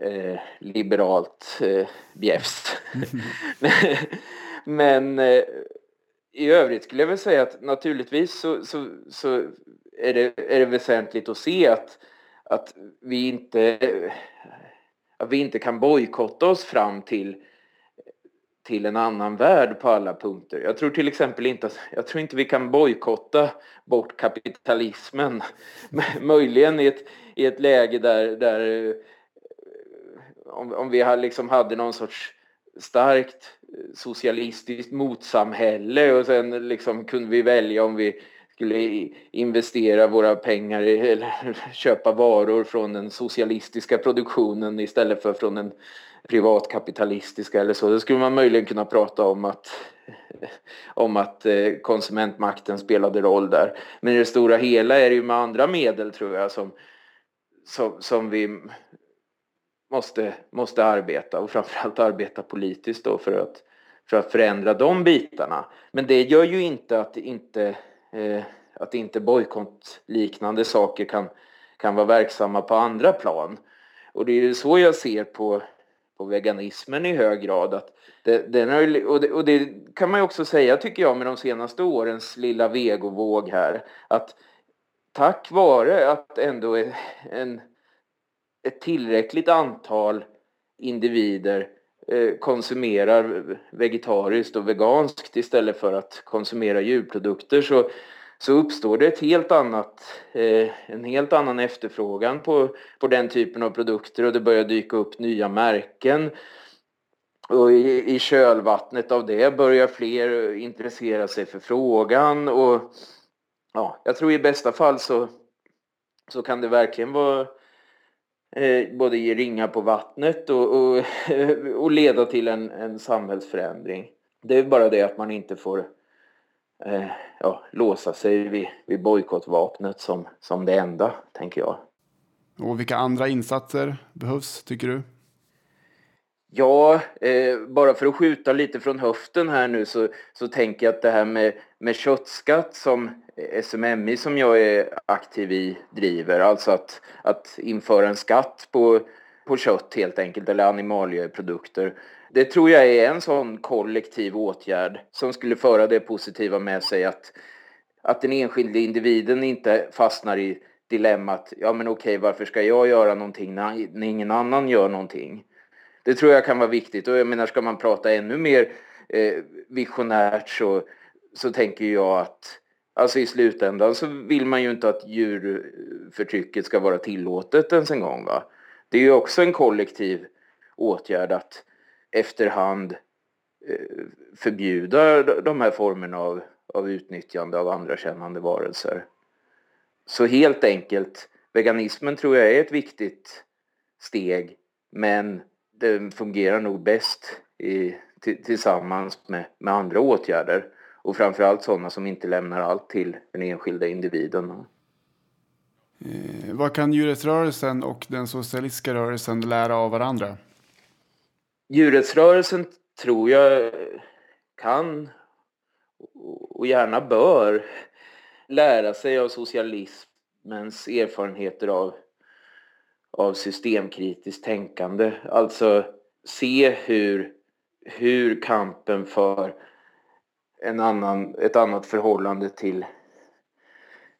eh, liberalt eh, bjäfst. Men eh, i övrigt skulle jag väl säga att naturligtvis så, så, så är, det, är det väsentligt att se att, att vi inte att vi inte kan bojkotta oss fram till till en annan värld på alla punkter. Jag tror till exempel inte att, jag tror inte vi kan bojkotta bort kapitalismen. Möjligen i ett, i ett läge där, där eh, om, om vi liksom hade någon sorts starkt socialistiskt motsamhälle och sen liksom kunde vi välja om vi skulle investera våra pengar i, eller köpa varor från den socialistiska produktionen istället för från den privatkapitalistiska eller så. Då skulle man möjligen kunna prata om att, om att eh, konsumentmakten spelade roll där. Men i det stora hela är det ju med andra medel tror jag som, som, som vi måste, måste arbeta och framförallt arbeta politiskt då för att, för att förändra de bitarna. Men det gör ju inte att inte, eh, att inte bojkottliknande saker kan, kan vara verksamma på andra plan. Och det är ju så jag ser på, på veganismen i hög grad. Att det, den har, och, det, och det kan man ju också säga tycker jag med de senaste årens lilla vegovåg här. Att tack vare att ändå en ett tillräckligt antal individer eh, konsumerar vegetariskt och veganskt istället för att konsumera djurprodukter så, så uppstår det ett helt annat, eh, en helt annan efterfrågan på, på den typen av produkter och det börjar dyka upp nya märken. Och i, i kölvattnet av det börjar fler intressera sig för frågan och ja, jag tror i bästa fall så, så kan det verkligen vara Eh, både ge ringar på vattnet och, och, och leda till en, en samhällsförändring. Det är bara det att man inte får eh, ja, låsa sig vid, vid bojkottvapnet som, som det enda, tänker jag. Och vilka andra insatser behövs, tycker du? Ja, eh, bara för att skjuta lite från höften här nu så, så tänker jag att det här med, med köttskatt som eh, SMMI som jag är aktiv i driver, alltså att, att införa en skatt på, på kött helt enkelt, eller animalieprodukter. Det tror jag är en sån kollektiv åtgärd som skulle föra det positiva med sig att, att den enskilde individen inte fastnar i dilemmat, ja men okej varför ska jag göra någonting när, när ingen annan gör någonting? Det tror jag kan vara viktigt och jag menar ska man prata ännu mer eh, visionärt så, så tänker jag att Alltså i slutändan så vill man ju inte att djurförtrycket ska vara tillåtet ens en gång. Va? Det är ju också en kollektiv åtgärd att efterhand eh, förbjuda de här formerna av, av utnyttjande av andra kännande varelser. Så helt enkelt, veganismen tror jag är ett viktigt steg men den fungerar nog bäst i, tillsammans med, med andra åtgärder. Och framförallt sådana som inte lämnar allt till den enskilda individen. Eh, vad kan djurrättsrörelsen och den socialistiska rörelsen lära av varandra? Djurrättsrörelsen tror jag kan och gärna bör lära sig av socialismens erfarenheter av, av systemkritiskt tänkande. Alltså se hur, hur kampen för en annan, ett annat förhållande till,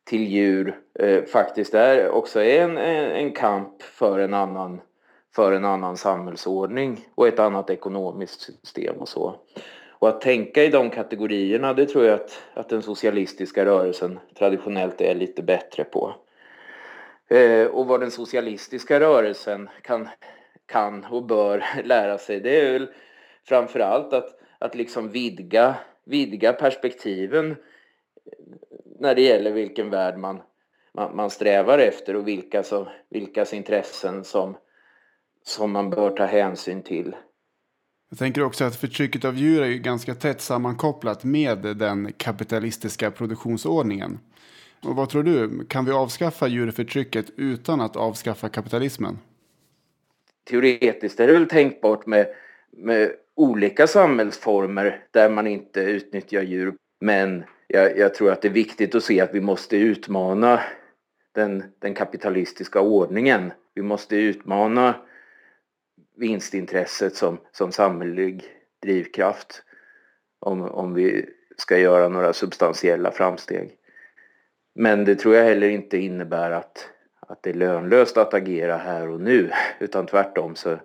till djur eh, faktiskt är också är en, en kamp för en, annan, för en annan samhällsordning och ett annat ekonomiskt system och så. Och att tänka i de kategorierna det tror jag att, att den socialistiska rörelsen traditionellt är lite bättre på. Eh, och vad den socialistiska rörelsen kan, kan och bör lära sig det är väl framförallt att, att liksom vidga vidga perspektiven när det gäller vilken värld man, man, man strävar efter och vilka som, vilkas intressen som, som man bör ta hänsyn till. Jag tänker också att förtrycket av djur är ju ganska tätt sammankopplat med den kapitalistiska produktionsordningen. Och vad tror du, kan vi avskaffa djurförtrycket utan att avskaffa kapitalismen? Teoretiskt är det väl tänkbart med, med olika samhällsformer där man inte utnyttjar djur. Men jag, jag, tror att det är viktigt att se att vi måste utmana den, den kapitalistiska ordningen. Vi måste utmana vinstintresset som, som samhällelig drivkraft om, om vi ska göra några substantiella framsteg. Men det tror jag heller inte innebär att, att det är lönlöst att agera här och nu utan tvärtom så,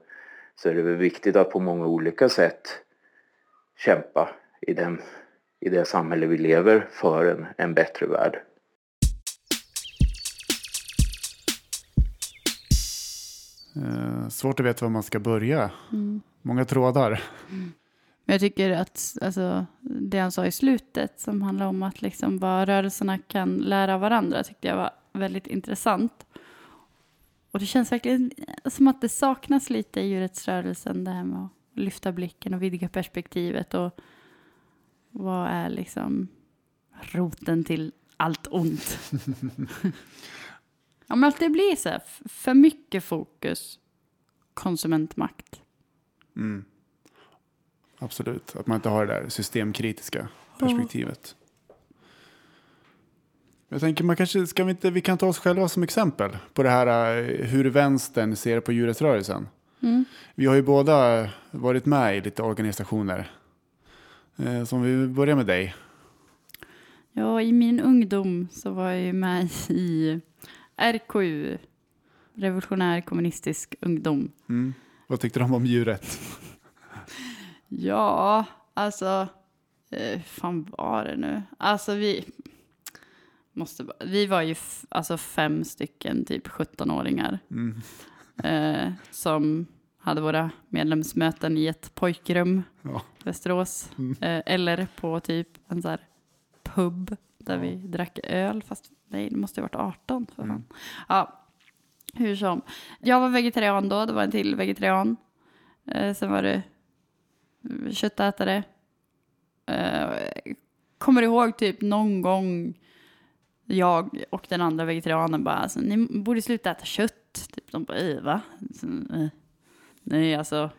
så är det väl viktigt att på många olika sätt kämpa i, den, i det samhälle vi lever för en, en bättre värld. Eh, svårt att veta var man ska börja. Många trådar. Men jag tycker att alltså, det han sa i slutet som handlar om att liksom vad rörelserna kan lära varandra tyckte jag var väldigt intressant. Och det känns verkligen som att det saknas lite i djurrättsrörelsen det här med att lyfta blicken och vidga perspektivet och vad är liksom roten till allt ont. ja, men att det blir så här för mycket fokus, konsumentmakt. Mm. Absolut, att man inte har det där systemkritiska perspektivet. Jag tänker man kanske, ska vi inte, vi kan ta oss själva som exempel på det här eh, hur vänstern ser på djurrättsrörelsen. Vi har ju båda varit med i lite organisationer. Eh, Så om vi börjar med dig. Ja, i min ungdom så var jag ju med i RKU, Revolutionär kommunistisk ungdom. Mm. Vad tyckte de om djurrätt? Ja, alltså, eh, hur fan var det nu? Alltså vi, måste, vi var ju f- alltså fem stycken typ 17-åringar Mm. eh, som hade våra medlemsmöten i ett pojkrum Ja. Västerås. Eh, eller på typ en så här pub där vi drack öl. Fast nej, det måste ha varit 18. För fan. Ja, hur som. Jag var vegetarian då, det var en till vegetarian. Eh, sen var det eh, köttätare. Eh, kommer ihåg typ någon gång jag och den andra vegetarianen bara, alltså, ni borde sluta äta kött. Typ de bara, "Eh, va? Så, eh. Nej, alltså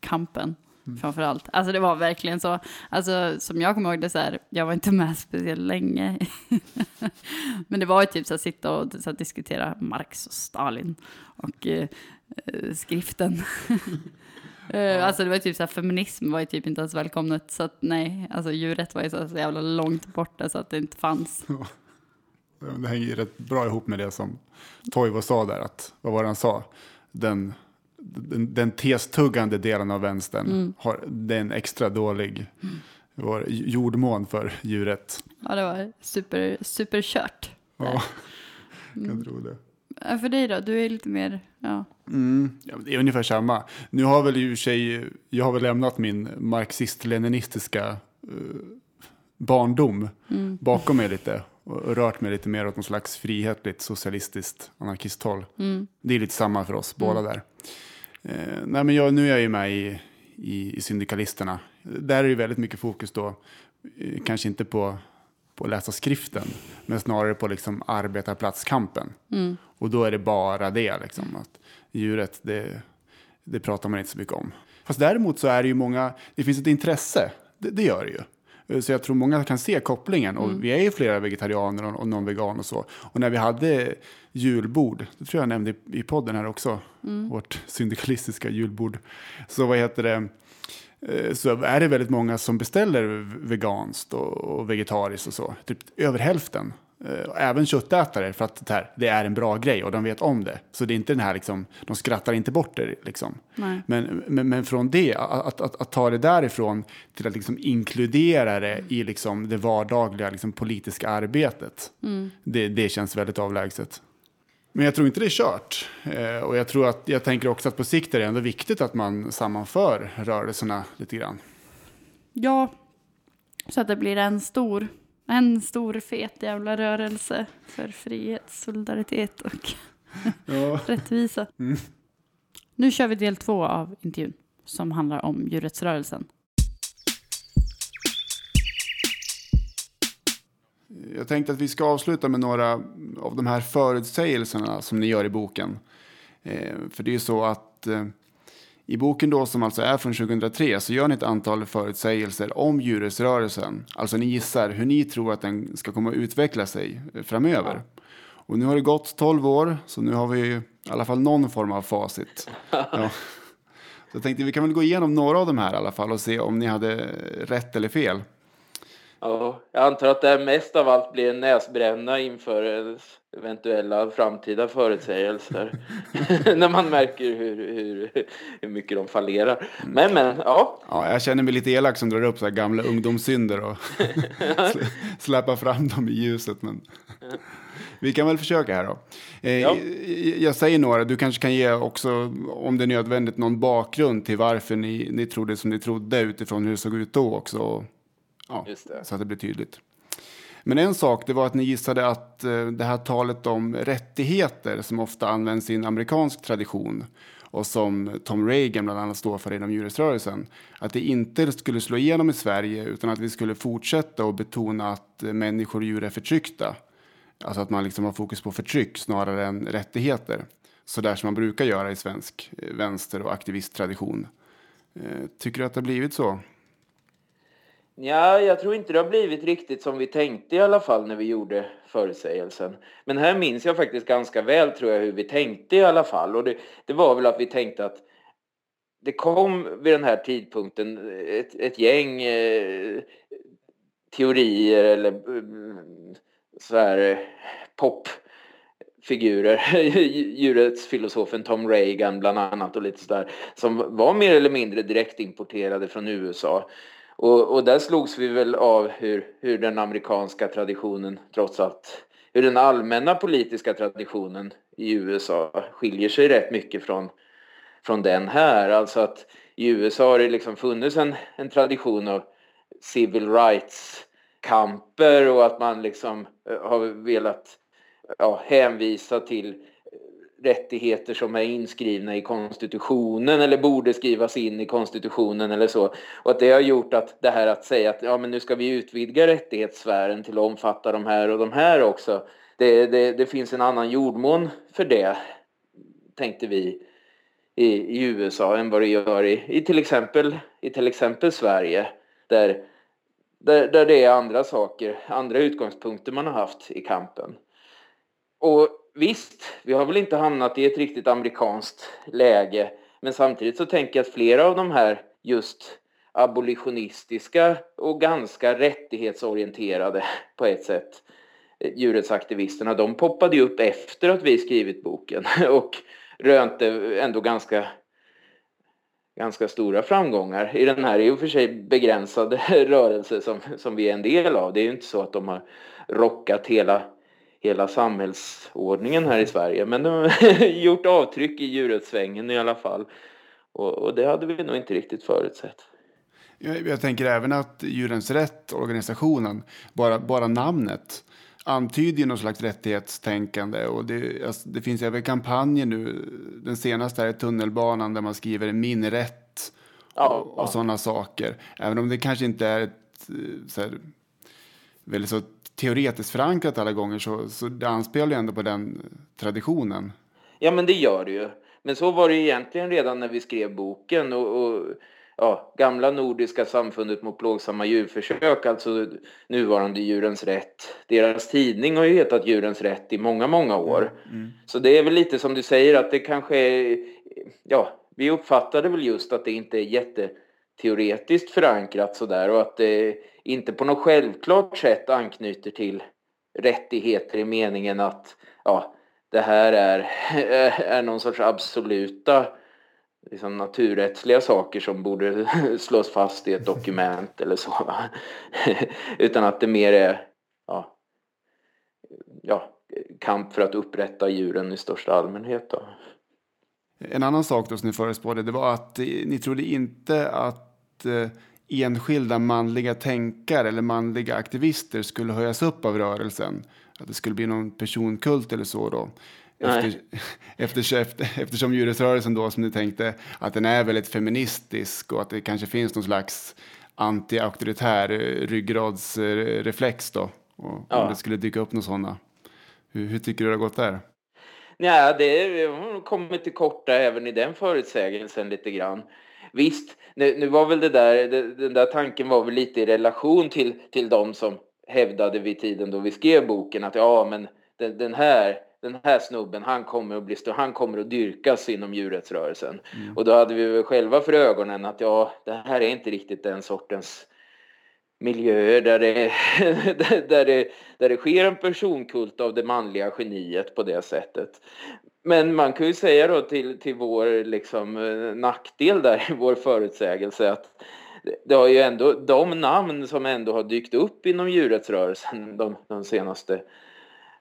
kampen framför allt. Alltså det var verkligen så. Alltså som jag kommer ihåg det så här, jag var inte med speciellt länge. Men det var ju typ så att sitta och så diskutera Marx och Stalin och eh, eh, skriften. Eh, Alltså det var typ så här, feminism var ju typ inte ens välkomnet. Så att nej, alltså djurrätt var ju så, så jävla långt borta så att det inte fanns. Ja, Det hänger ju rätt bra ihop med det som Toivo sa där. Att, vad var det han sa? Den, den, den testuggande delen av vänstern har den extra dålig vår jordmån för djuret. Ja, det var super, superkört. Ja, kan tro det. För dig då? Du är lite mer, ja. Mm, ja, det är ungefär samma. Nu har väl i och sig, jag har väl lämnat min marxist-leninistiska eh, barndom bakom mig lite och rört mig lite mer åt någon slags frihetligt socialistiskt anarkisthåll. Det är lite samma för oss båda där. Eh, nej, men jag, nu är jag ju med i, i, i Syndikalisterna. Där är det väldigt mycket fokus då, eh, kanske inte på, på att läsa skriften, men snarare på liksom arbetarplatskampen. Och då är det bara det, liksom, att djuret, det, det pratar man inte så mycket om. Fast däremot så är det ju många, det finns ett intresse, det, det gör det ju. Eh, Så jag tror många kan se kopplingen. Och vi är ju flera vegetarianer och, och någon vegan och så. Och när vi hade julbord, det tror jag nämnde i, i podden här också, vårt syndikalistiska julbord. Så vad heter det? Eh, Så är det väldigt många som beställer veganskt och, vegetariskt och så. Typ över hälften. Eh, Även köttätare för att det, här, det är en bra grej och de vet om det. Så det är inte den här liksom, de skrattar inte bort det liksom. Men, men, men från det, att, att, att ta det därifrån till att liksom inkludera det i liksom det vardagliga liksom politiska arbetet. Det, det känns väldigt avlägset. Men jag tror inte det är kört. Eh, och jag, tror att, jag tänker också att på sikt är det ändå viktigt att man sammanför rörelserna lite grann. Ja, så att det blir en stor, en stor fet jävla rörelse för frihet, solidaritet och Ja. rättvisa. Nu kör vi del två av intervjun som handlar om djurrättsrörelsen. Jag tänkte att vi ska avsluta med några av de här förutsägelserna som ni gör i boken. Eh, för det är ju så att eh, i boken då som alltså är från 2003 så gör ni ett antal förutsägelser om djurrättsrörelsen. Alltså ni gissar hur ni tror att den ska komma att utveckla sig eh, framöver. Och nu har det gått 12 år så nu har vi i alla fall någon form av facit. Ja. Så jag tänkte vi kan väl gå igenom några av de här i alla fall och se om ni hade rätt eller fel. Ja, jag antar att det här mest av allt blir en näsbränna inför eventuella framtida förutsägelser. När man märker hur, hur, hur mycket de fallerar. Men, men, ja. Ja, jag känner mig lite elak som drar upp så här gamla ungdomssynder och slä- släpar fram dem i ljuset. Men vi kan väl försöka här då. Eh, Ja. Jag säger några, du kanske kan ge också, om det är nödvändigt, någon bakgrund till varför ni, ni trodde som ni trodde utifrån hur det såg ut då också. Ja. Så att det blir tydligt. Men en sak det var att ni gissade att eh, det här talet om rättigheter som ofta används i en amerikansk tradition och som Tom Reagan bland annat står för inom djurrättsrörelsen, att det inte skulle slå igenom i Sverige utan att vi skulle fortsätta att betona att människor och djur är förtryckta. Alltså att man liksom har fokus på förtryck snarare än rättigheter. Så där som man brukar göra i svensk eh, vänster och aktivisttradition. Eh, Tycker du att det har blivit så? Ja, jag tror inte det har blivit riktigt som vi tänkte i alla fall när vi gjorde förutsägelsen. Men här minns jag faktiskt ganska väl tror jag hur vi tänkte i alla fall. Och det, det var väl att vi tänkte att det kom vid den här tidpunkten ett, ett gäng eh, teorier eller mm, så här eh, popfigurer. Djurrättsfilosofen Tom Reagan bland annat och lite sådär som var mer eller mindre direkt importerade från USA. Och, och där slogs vi väl av hur, hur den amerikanska traditionen trots allt, hur den allmänna politiska traditionen i USA skiljer sig rätt mycket från, från den här. Alltså att i USA har det liksom funnits en, en tradition av civil rights-kamper och att man liksom eh, har velat ja, hänvisa till rättigheter som är inskrivna i konstitutionen eller borde skrivas in i konstitutionen eller så. Och att det har gjort att det här att säga att ja, men nu ska vi utvidga rättighetssfären till att omfatta de här och de här också. Det, det, det finns en annan jordmån för det, tänkte vi i, i USA än vad det gör i, i, till, exempel, i till exempel Sverige. Där, där, där det är andra saker, andra utgångspunkter man har haft i kampen. Och visst, vi har väl inte hamnat i ett riktigt amerikanskt läge. Men samtidigt så tänker jag att flera av de här just abolitionistiska och ganska rättighetsorienterade på ett sätt eh, djurrättsaktivisterna, de poppade ju upp efter att vi skrivit boken och rönte ändå ganska ganska stora framgångar i den här i och för sig begränsade rörelse som, som vi är en del av. Det är ju inte så att de har rockat hela hela samhällsordningen här i Sverige. Men de har gjort avtryck i djurrättssvängen i alla fall. Och, och det hade vi nog inte riktigt förutsett. Jag, jag tänker även att Djurens Rätt, organisationen, bara, bara namnet antyder ju någon slags rättighetstänkande. Och det, alltså, det finns även kampanjer nu. Den senaste är tunnelbanan där man skriver min rätt Ja, och, och ja. sådana saker. Även om det kanske inte är ett eh, så här, väldigt så teoretiskt förankrat alla gånger så, så det anspelar ju ändå på den traditionen. Ja, men det gör det ju. Men så var det egentligen redan när vi skrev boken. Och, och ja, gamla Nordiska samfundet mot plågsamma djurförsök, alltså nuvarande Djurens Rätt. Deras tidning har ju hetat Djurens Rätt i många, många år. Så det är väl lite som du säger att det kanske är, ja, vi uppfattade väl just att det inte är teoretiskt förankrat sådär och att det inte på något självklart sätt anknyter till rättigheter i meningen att ja, det här är, är någon sorts absoluta liksom, naturrättsliga saker som borde slås fast i ett dokument eller så. va. Utan att det mer är ja, ja, kamp för att upprätta djuren i största allmänhet. Då. En annan sak då som ni förespådde det var att eh, ni trodde inte att eh, enskilda manliga tänkare eller manliga aktivister skulle höjas upp av rörelsen. Att det skulle bli någon personkult eller så då. Efter, efter, efter, eftersom djurrättsrörelsen då som ni tänkte att den är väldigt feministisk och att det kanske finns någon slags anti-auktoritär eh, ryggradsreflex då. Och Ja. om det skulle dyka upp några sådana. Hur, hur tycker du det har gått där? Nej, det har kommit till korta även i den förutsägelsen lite grann. Visst, nu, nu var väl det där, det, den där tanken var väl lite i relation till, till de som hävdade vid tiden då vi skrev boken att ja, men den, den här den här snubben, han kommer att bli stor, han kommer att dyrkas inom djurrättsrörelsen. Och då hade vi väl själva för ögonen att ja, det här är inte riktigt den sortens miljöer där det, där, det, där det sker en personkult av det manliga geniet på det sättet. Men man kan ju säga då till, till vår liksom, eh, nackdel där i vår förutsägelse att det har ju ändå, de namn som ändå har dykt upp inom djurrättsrörelsen de, de senaste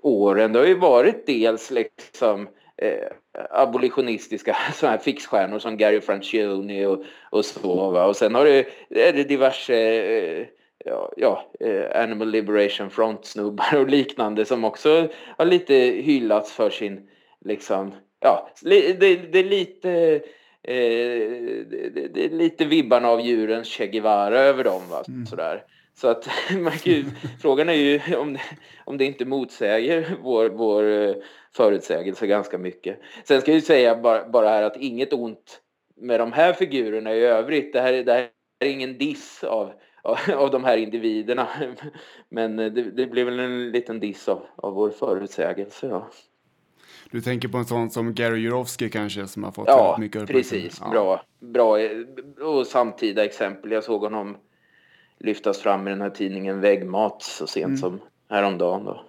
åren, det har ju varit dels liksom eh, abolitionistiska såna här fixstjärnor som Gary Francione och, och så. Va? Och sen har det, är det diverse eh, ja, ja, eh, Animal Liberation Front-snubbar och liknande som också har lite hyllats för sin, liksom, ja, det, det är lite eh, det, det, är lite vibbarna av djurens Che Guevara över dem. Va? Mm. Sådär. Så att man ju, frågan är ju om det, om det inte motsäger vår, vår eh, förutsägelse ganska mycket. Sen ska jag ju säga bara, bara här att inget ont med de här figurerna i övrigt. Det här, det här är ingen diss av, av, av de här individerna. Men det, det blir väl en liten diss av, av vår förutsägelse. Ja, Du tänker på en sån som Gary Jurowski kanske som har fått ja väldigt mycket uppmärksamhet. precis. Ja. Bra, bra eh, och samtida exempel. Jag såg honom lyftas fram i den här tidningen Väggmat så sent Mm. som häromdagen. Då.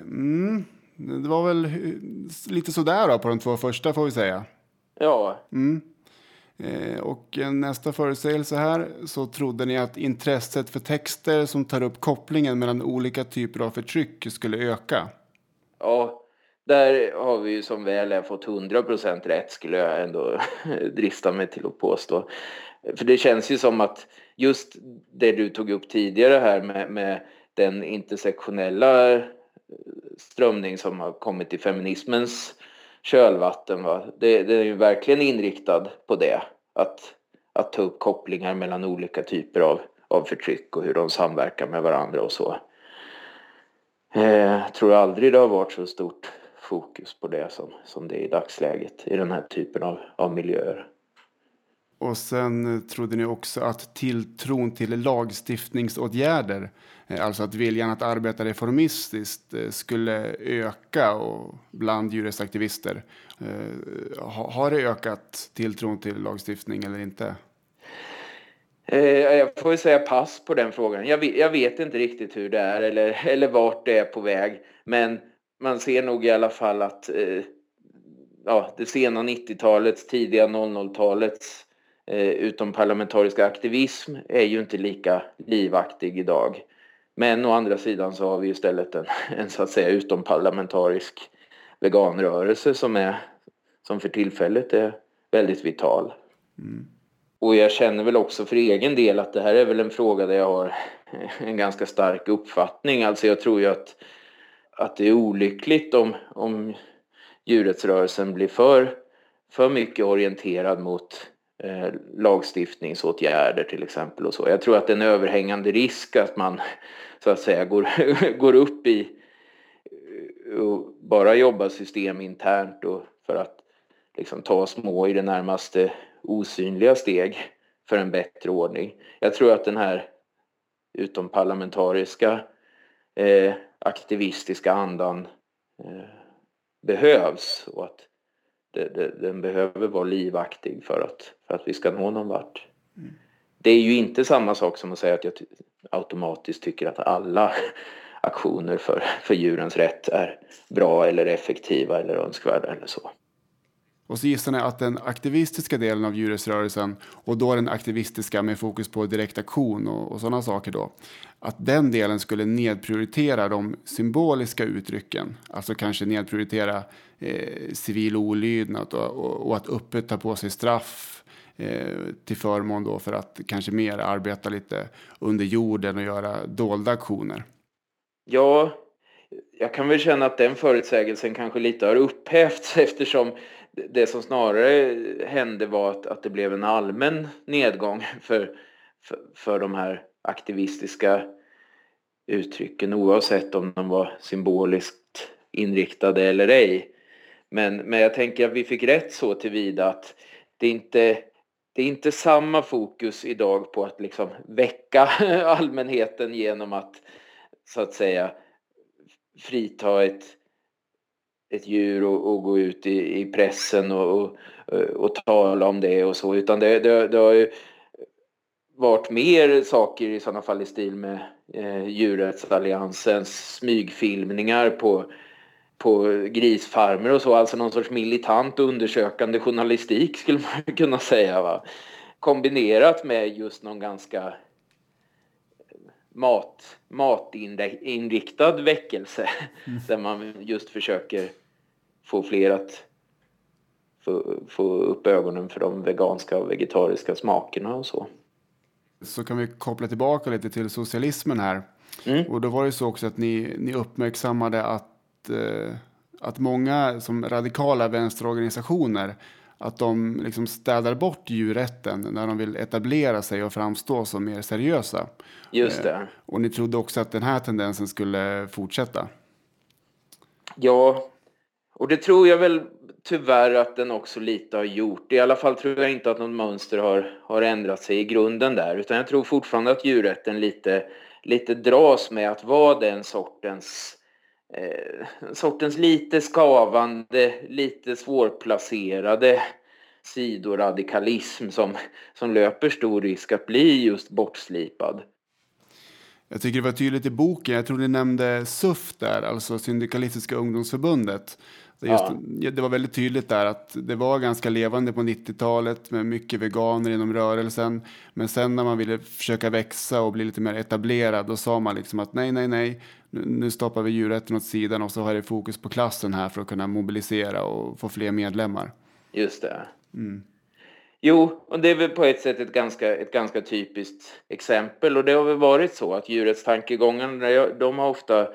Mm. Det var väl lite sådär då på de två första får vi säga. Ja, Mm. Eh, Och eh, nästa förutsägelse här så trodde ni att intresset för texter som tar upp kopplingen mellan olika typer av förtryck skulle öka. Ja, där har vi ju som väl är fått 100% rätt skulle jag ändå drista mig till att påstå. För det känns ju som att just det du tog upp tidigare här med, med den intersektionella eh, strömning som har kommit i feminismens kölvatten. Va? Det, det är ju verkligen inriktad på det. Att, att ta upp kopplingar mellan olika typer av, av förtryck och hur de samverkar med varandra och så. Eh, Jag tror aldrig det har varit så stort fokus på det som, som det är i dagsläget i den här typen av, av miljöer. Och sen eh, trodde ni också att tilltron till lagstiftningsåtgärder, eh, alltså att viljan att arbeta reformistiskt, eh, skulle öka och bland djurrättsaktivister. Har det ökat tilltron till lagstiftning eller inte? Eh, jag får ju säga pass på den frågan. Jag vet, jag vet inte riktigt hur det är eller, eller vart det är på väg. Men man ser nog i alla fall att eh, ja, det sena 90-talets, tidiga 00-talets eh, utomparlamentariska aktivism är ju inte lika livaktig idag. Men å andra sidan så har vi istället en, en så att säga utomparlamentarisk veganrörelse som, är, som för tillfället är väldigt vital. Mm. Och jag känner väl också för egen del att det här är väl en fråga där jag har en ganska stark uppfattning. Alltså jag tror ju att, att det är olyckligt om, om djurrättsrörelsen blir för, för mycket orienterad mot eh, lagstiftningsåtgärder till exempel och så. Jag tror att det är en överhängande risk att man så att säga går, går upp i och bara jobbar systeminternt och för att liksom ta små i det närmaste osynliga steg för en bättre ordning. Jag tror att den här utomparlamentariska eh, aktivistiska andan eh, behövs och att det, det, den behöver vara livaktig för att, för att vi ska nå någon vart. Det är ju inte samma sak som att säga att jag automatiskt tycker att alla aktioner för, för djurens rätt är bra eller effektiva eller önskvärda eller så. Och så gissar ni att den aktivistiska delen av djurrättsrörelsen och då den aktivistiska med fokus på direktaktion och, och sådana saker då. Att den delen skulle nedprioritera de symboliska uttrycken. Alltså kanske nedprioritera eh, civil olydnad och, och, och att öppet ta på sig straff eh, till förmån då för att kanske mer arbeta lite under jorden och göra dolda aktioner. Ja, jag kan väl känna att den förutsägelsen kanske lite har upphävts eftersom det som snarare hände var att, att det blev en allmän nedgång för, för, för de här aktivistiska uttrycken oavsett om de var symboliskt inriktade eller ej. Men, men jag tänker att vi fick rätt så tillvida att det inte det är inte samma fokus idag på att liksom väcka allmänheten genom att så att säga frita ett, ett djur och, och gå ut i, i pressen och, och, och, tala om det och så. Utan det, det, det har ju varit mer saker i sådana fall i stil med eh, djurrättsalliansens smygfilmningar på, på grisfarmer och så. Alltså någon sorts militant undersökande journalistik skulle man kunna säga. Va? Kombinerat med just någon ganska mat, matinriktad väckelse. Mm. Där man just försöker få fler att få, få upp ögonen för de veganska och vegetariska smakerna och så. Så kan vi koppla tillbaka lite till socialismen här. Mm. Och då var det så också att ni, ni uppmärksammade att, eh, att många som radikala vänsterorganisationer att de liksom städar bort djurrätten när de vill etablera sig och framstå som mer seriösa. Just det. Eh, och ni trodde också att den här tendensen skulle fortsätta? Ja, och det tror jag väl tyvärr att den också lite har gjort. I alla fall tror jag inte att något mönster har, har ändrat sig i grunden där. Utan jag tror fortfarande att djurrätten lite, lite dras med att vara den sortens eh, sortens lite skavande, lite svårplacerade sidoradikalism som, som löper stor risk att bli just bortslipad. Jag tycker det var tydligt i boken, jag tror ni nämnde SUF där, alltså Syndikalistiska ungdomsförbundet. Just, ja. det var väldigt tydligt där att det var ganska levande på 90-talet med mycket veganer inom rörelsen. Men sen när man ville försöka växa och bli lite mer etablerad då sa man liksom att nej, nej, nej, nu stoppar vi djurrätten åt sidan och så har det fokus på klassen här för att kunna mobilisera och få fler medlemmar. Just det. Mm. Jo, och det är väl på ett sätt ett ganska, ett ganska typiskt exempel och det har väl varit så att djurrättstankegångarna de har ofta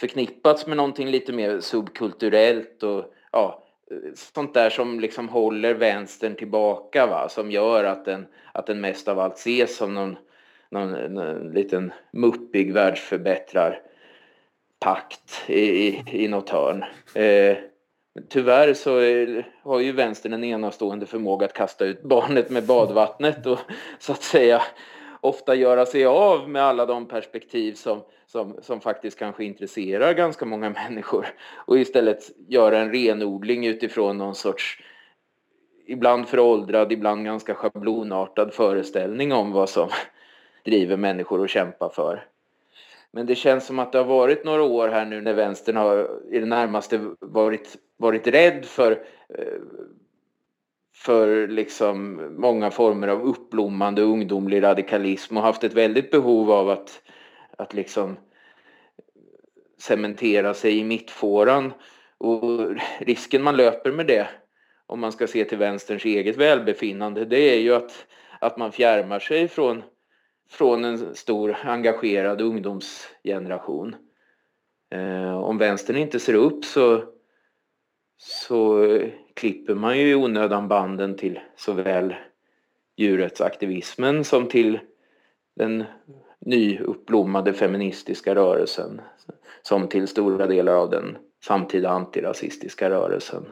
förknippats med någonting lite mer subkulturellt och ja, sånt där som liksom håller vänstern tillbaka va, som gör att den, att den mest av allt ses som någon, någon, någon liten muppig världsförbättrar pakt i, i, i något hörn. Eh, tyvärr så har ju vänstern en enastående förmåga att kasta ut barnet med badvattnet och så att säga ofta göra sig av med alla de perspektiv som, som, som faktiskt kanske intresserar ganska många människor och istället göra en renodling utifrån någon sorts ibland föråldrad, ibland ganska schablonartad föreställning om vad som driver människor att kämpa för. Men det känns som att det har varit några år här nu när vänstern har i det närmaste varit, varit rädd för, eh, för liksom många former av uppblommande ungdomlig radikalism och haft ett väldigt behov av att, att liksom cementera sig i mittfåran. Och risken man löper med det, om man ska se till vänsterns eget välbefinnande, det är ju att, att man fjärmar sig från från en stor engagerad ungdomsgeneration. Eh, om vänstern inte ser upp så, så eh, klipper man ju i onödan banden till såväl djurrättsaktivismen som till den nyuppblommade feministiska rörelsen som till stora delar av den samtida antirasistiska rörelsen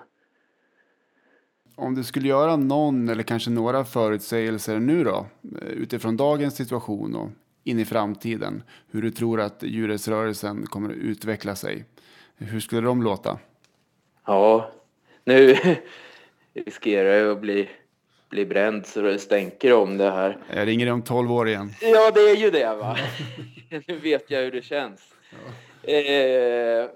om du skulle göra någon eller kanske några förutsägelser nu då, eh, utifrån dagens situation och in i framtiden, hur du tror att djurrättsrörelsen kommer att utveckla sig. Hur skulle de låta? Ja, nu riskerar jag att bli, bli bränd så det stänker om det här. Jag ringer om tolv år igen. Ja, det är ju det va. nu vet jag hur det känns. Ja. Eh,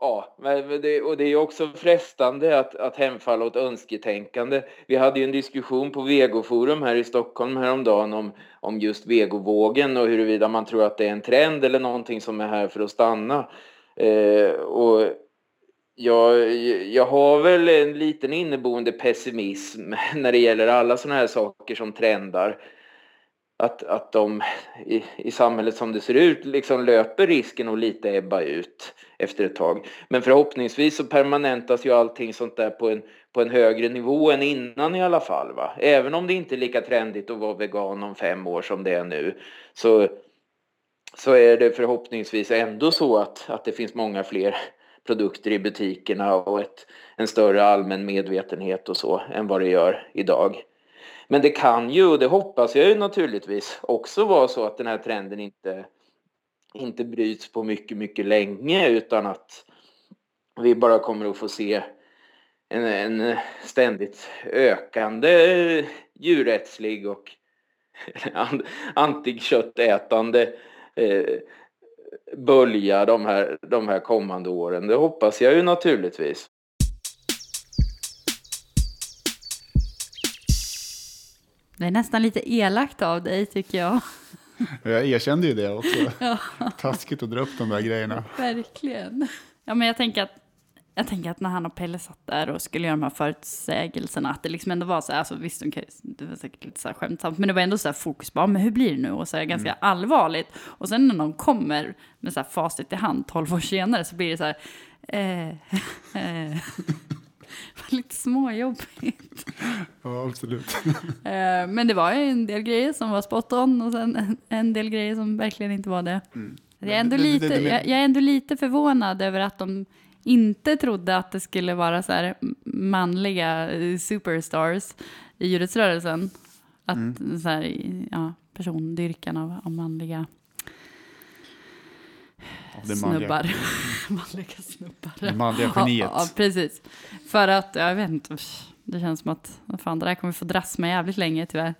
Ja, men det, och det är också frestande att, att hemfalla åt önsketänkande. Vi hade ju en diskussion på Vegoforum här i Stockholm häromdagen om, om just vegovågen och huruvida man tror att det är en trend eller någonting som är här för att stanna. Eh, och jag, jag har väl en liten inneboende pessimism när det gäller alla sådana här saker som trendar att, att de i, i samhället som det ser ut liksom löper risken att lite ebba ut efter ett tag. Men förhoppningsvis så permanentas ju allting sånt där på en, på en högre nivå än innan i alla fall. Va? Även om det inte är lika trendigt att vara vegan om fem år som det är nu så, så är det förhoppningsvis ändå så att, att det finns många fler produkter i butikerna och ett, en större allmän medvetenhet och så än vad det gör idag. Men det kan ju, och det hoppas jag ju naturligtvis, också vara så att den här trenden inte, inte bryts på mycket, mycket länge utan att vi bara kommer att få se en, en ständigt ökande djurrättslig och antiköttätande eh, bölja de här, de här kommande åren. Det hoppas jag ju naturligtvis. Det är nästan lite elakt av dig tycker jag. Jag erkände ju det också. Taskigt att dra upp de där grejerna. Verkligen. Ja, men jag tänker att jag tänker att när han och Pelle satt där och skulle göra de här förutsägelserna, att det liksom ändå var så här, alltså visst, det var säkert lite så här skämtsamt, men det var ändå så här fokus på, men hur blir det nu? Och så här ganska allvarligt. Och sen när någon kommer med så här facit i hand, 12 år senare, så blir det så här, eh, eh, lite småjobbigt. Ja, absolut. Eh, men det var ju en del grejer som var spot on och sen en, del grejer som verkligen inte var det. Jag, är ändå lite, jag, jag är ändå lite förvånad över att de inte trodde att det skulle vara så här manliga eh, superstars i djurrättsrörelsen. Att Mm. så här, ja, persondyrkan av, av manliga Det snubbar. manliga snubbar. det manliga geniet. Ja, ja, precis. För att, jag vet inte, det känns som att vad fan, det där kommer få dras med jävligt länge tyvärr.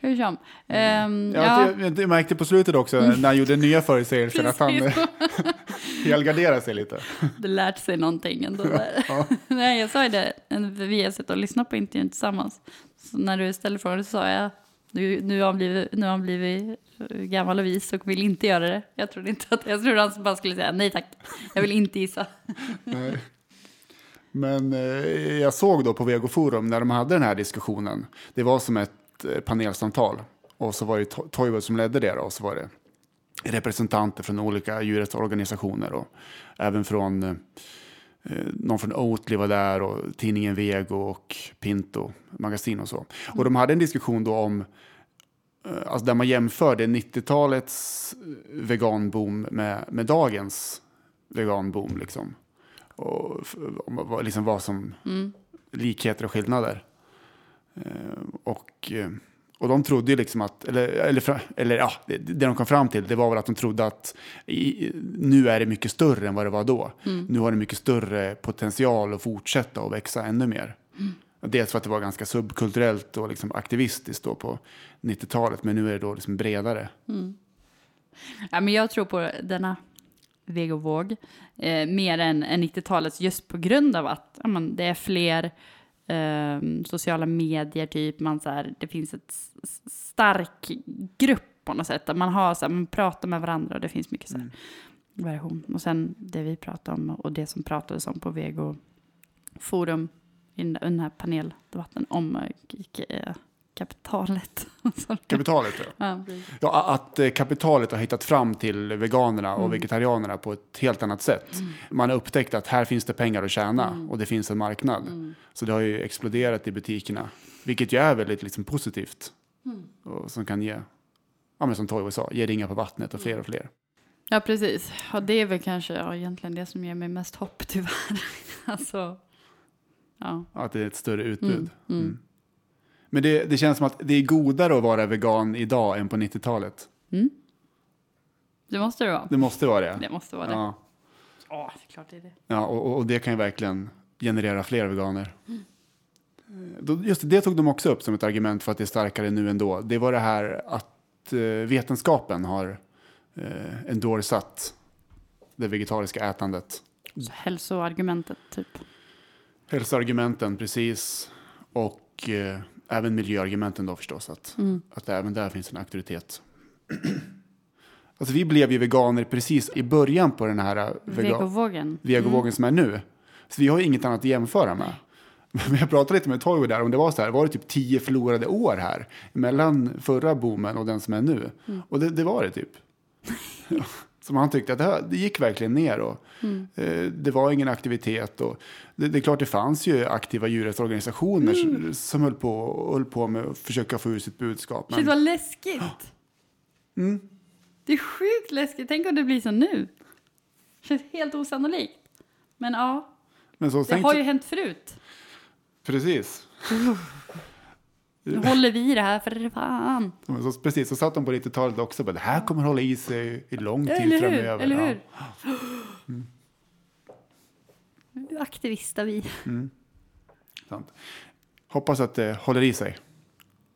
Hur som. Ehm, Ja, ja, Jag, jag märkte på slutet också när han gjorde nya förutsägelser att han eh, helgarderade sig lite. det lärt sig någonting ändå. Där. Nej, jag sa ju det, vi har suttit och lyssnat på intervjun tillsammans. Så när du ställde frågan så sa jag, nu, nu, har han blivit, nu har han blivit gammal och vis och vill inte göra det. Jag trodde inte att, jag trodde han bara skulle säga nej tack, jag vill inte gissa. Nej. Men eh, jag såg då på Vego Forum när de hade den här diskussionen. Det var som ett eh, panelsamtal. Och så var det To- Toivo som ledde det då, och så var det representanter från olika djurrättsorganisationer och även från eh, någon från Oatly var där och tidningen Vego och Pinto magasin och så. Och de hade en diskussion då om eh, Alltså där man jämförde 90-talets veganboom med, med dagens veganboom. Liksom. Och liksom vad som likheter och skillnader. Eh, och, eh, och de trodde ju liksom att, eller, eller, eller ja, det, det de kom fram till, det var väl att de trodde att i, nu är det mycket större än vad det var då. Nu har det mycket större potential att fortsätta och växa ännu mer. Dels för att det var ganska subkulturellt och liksom aktivistiskt då på 90-talet, men nu är det då liksom bredare. Ja, men jag tror på denna vegovåg eh, mer än, än 90-talets just på grund av att ja, men, det är fler eh, sociala medier, typ man så här, det finns ett stark grupp på något sätt. Man, har, så här, man pratar med varandra och det finns mycket så här, variation. Och sen det vi pratar om och det som pratades om på Vego forum i den här paneldebatten om eh, eh, kapitalet. Kapitalet, ja. ja, att eh, kapitalet har hittat fram till veganerna och vegetarianerna på ett helt annat sätt. Man har upptäckt att här finns det pengar att tjäna och det finns en marknad. Så det har ju exploderat i butikerna, vilket ju är väldigt liksom, positivt. Och som kan ge, ja, men som Toivo sa, ge ringar på vattnet och fler och fler. Ja, precis. Ja, det är väl kanske ja, egentligen det som ger mig mest hopp, tyvärr. alltså, ja. Att det är ett större utbud. Mm. Men det, det känns som att det är godare att vara vegan idag än på 90-talet. Det måste det vara. Det måste vara det. Det måste vara det. Ja. Ja, klart det är det. Ja, och, och- det kan ju verkligen generera fler veganer. Då, just det, det tog de också upp som ett argument för att det är starkare nu ändå. Det var det här att eh, vetenskapen har eh, endorsat det vegetariska ätandet. Så hälsoargumentet, typ. Hälsoargumenten, precis. Och eh, även miljöargumenten då förstås. Att, att även där finns en auktoritet. alltså vi blev ju veganer precis i början på den här vega- Vegovågen. vegovågen som är nu. Så vi har ju inget annat att jämföra med. Men jag pratade lite med Toivo där om det var så här, var det typ tio förlorade år här mellan förra boomen och den som är nu? Och det, det var det typ. Som han tyckte att det, här, det gick verkligen ner och eh, det var ingen aktivitet. Och det, det är klart det fanns ju aktiva djurrättsorganisationer som- som höll på, höll på med att försöka få ut sitt budskap. Shit, Men, vad läskigt. Det är sjukt läskigt. Tänk om det blir så nu. Det känns helt osannolikt. Men ja, men så det har ju hänt förut. Precis. Nu håller vi det här för fan. Så, precis, så satt de på 90-talet också. Bara, det här kommer hålla i sig i lång tid Eller hur? framöver. Eller Ja. hur? Aktivister vi. Sant. Hoppas att det håller i sig.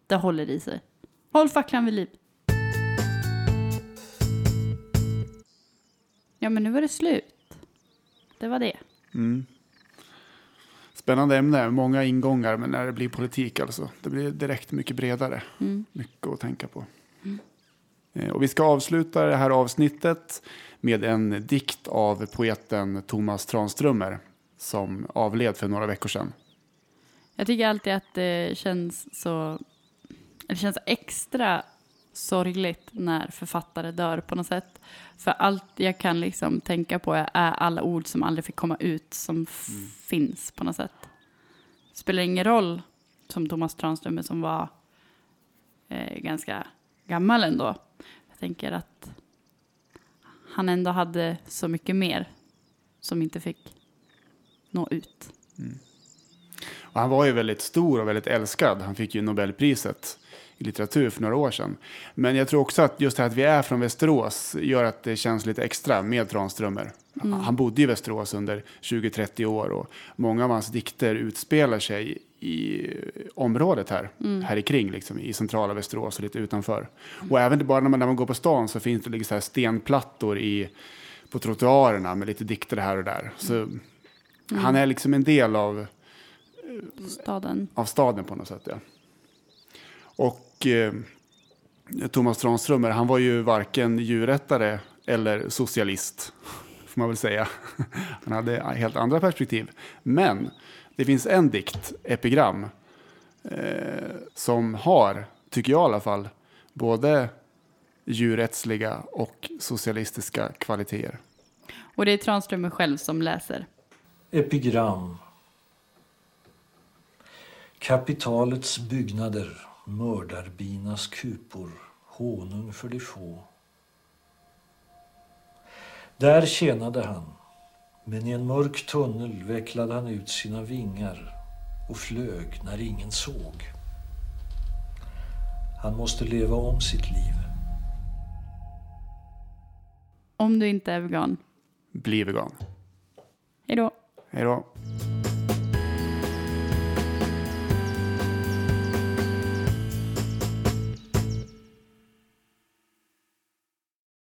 Det håller i sig. Håll facklan vid liv. Ja, men nu var det slut. Det var det. Spännande ämne, många ingångar, men när det blir politik alltså. Det blir direkt mycket bredare. Mycket att tänka på. Eh, Och vi ska avsluta det här avsnittet med en dikt av poeten Thomas Tranströmer som avled för några veckor sedan. Jag tycker alltid att det känns så... Det känns extra sorgligt när författare dör på något sätt. För allt jag kan liksom tänka på är alla ord som aldrig fick komma ut som f- finns på något sätt. Spelar ingen roll som Thomas Tranströmer som var eh, ganska gammal ändå. Jag tänker att han ändå hade så mycket mer som inte fick nå ut. Och han var ju väldigt stor och väldigt älskad. Han fick ju Nobelpriset i litteratur för några år sedan. Men jag tror också att just det här att vi är från Västerås gör att det känns lite extra med Tranströmer. Han bodde i Västerås under 20-30 år och många av hans dikter utspelar sig i området här, här i kring, liksom, i centrala Västerås och lite utanför. Och även bara när man, när man går på stan så finns det liksom så här stenplattor i, på trottoarerna med lite dikter här och där. Så han är liksom en del av Staden. av staden på något sätt. Ja. Och eh, Thomas Tranströmer, han var ju varken djurrättare eller socialist, får man väl säga. Han hade helt andra perspektiv. Men det finns en dikt, Epigram, eh, som har, tycker jag i alla fall, både djurrättsliga och socialistiska kvaliteter. Och det är Tranströmer själv som läser. Epigram. Kapitalets byggnader, mördarbinas kupor, honung för de få. Där tjänade han, men i en mörk tunnel vecklade han ut sina vingar och flög när ingen såg. Han måste leva om sitt liv. Om du inte är vegan. Bli vegan. Hej då. Hej då.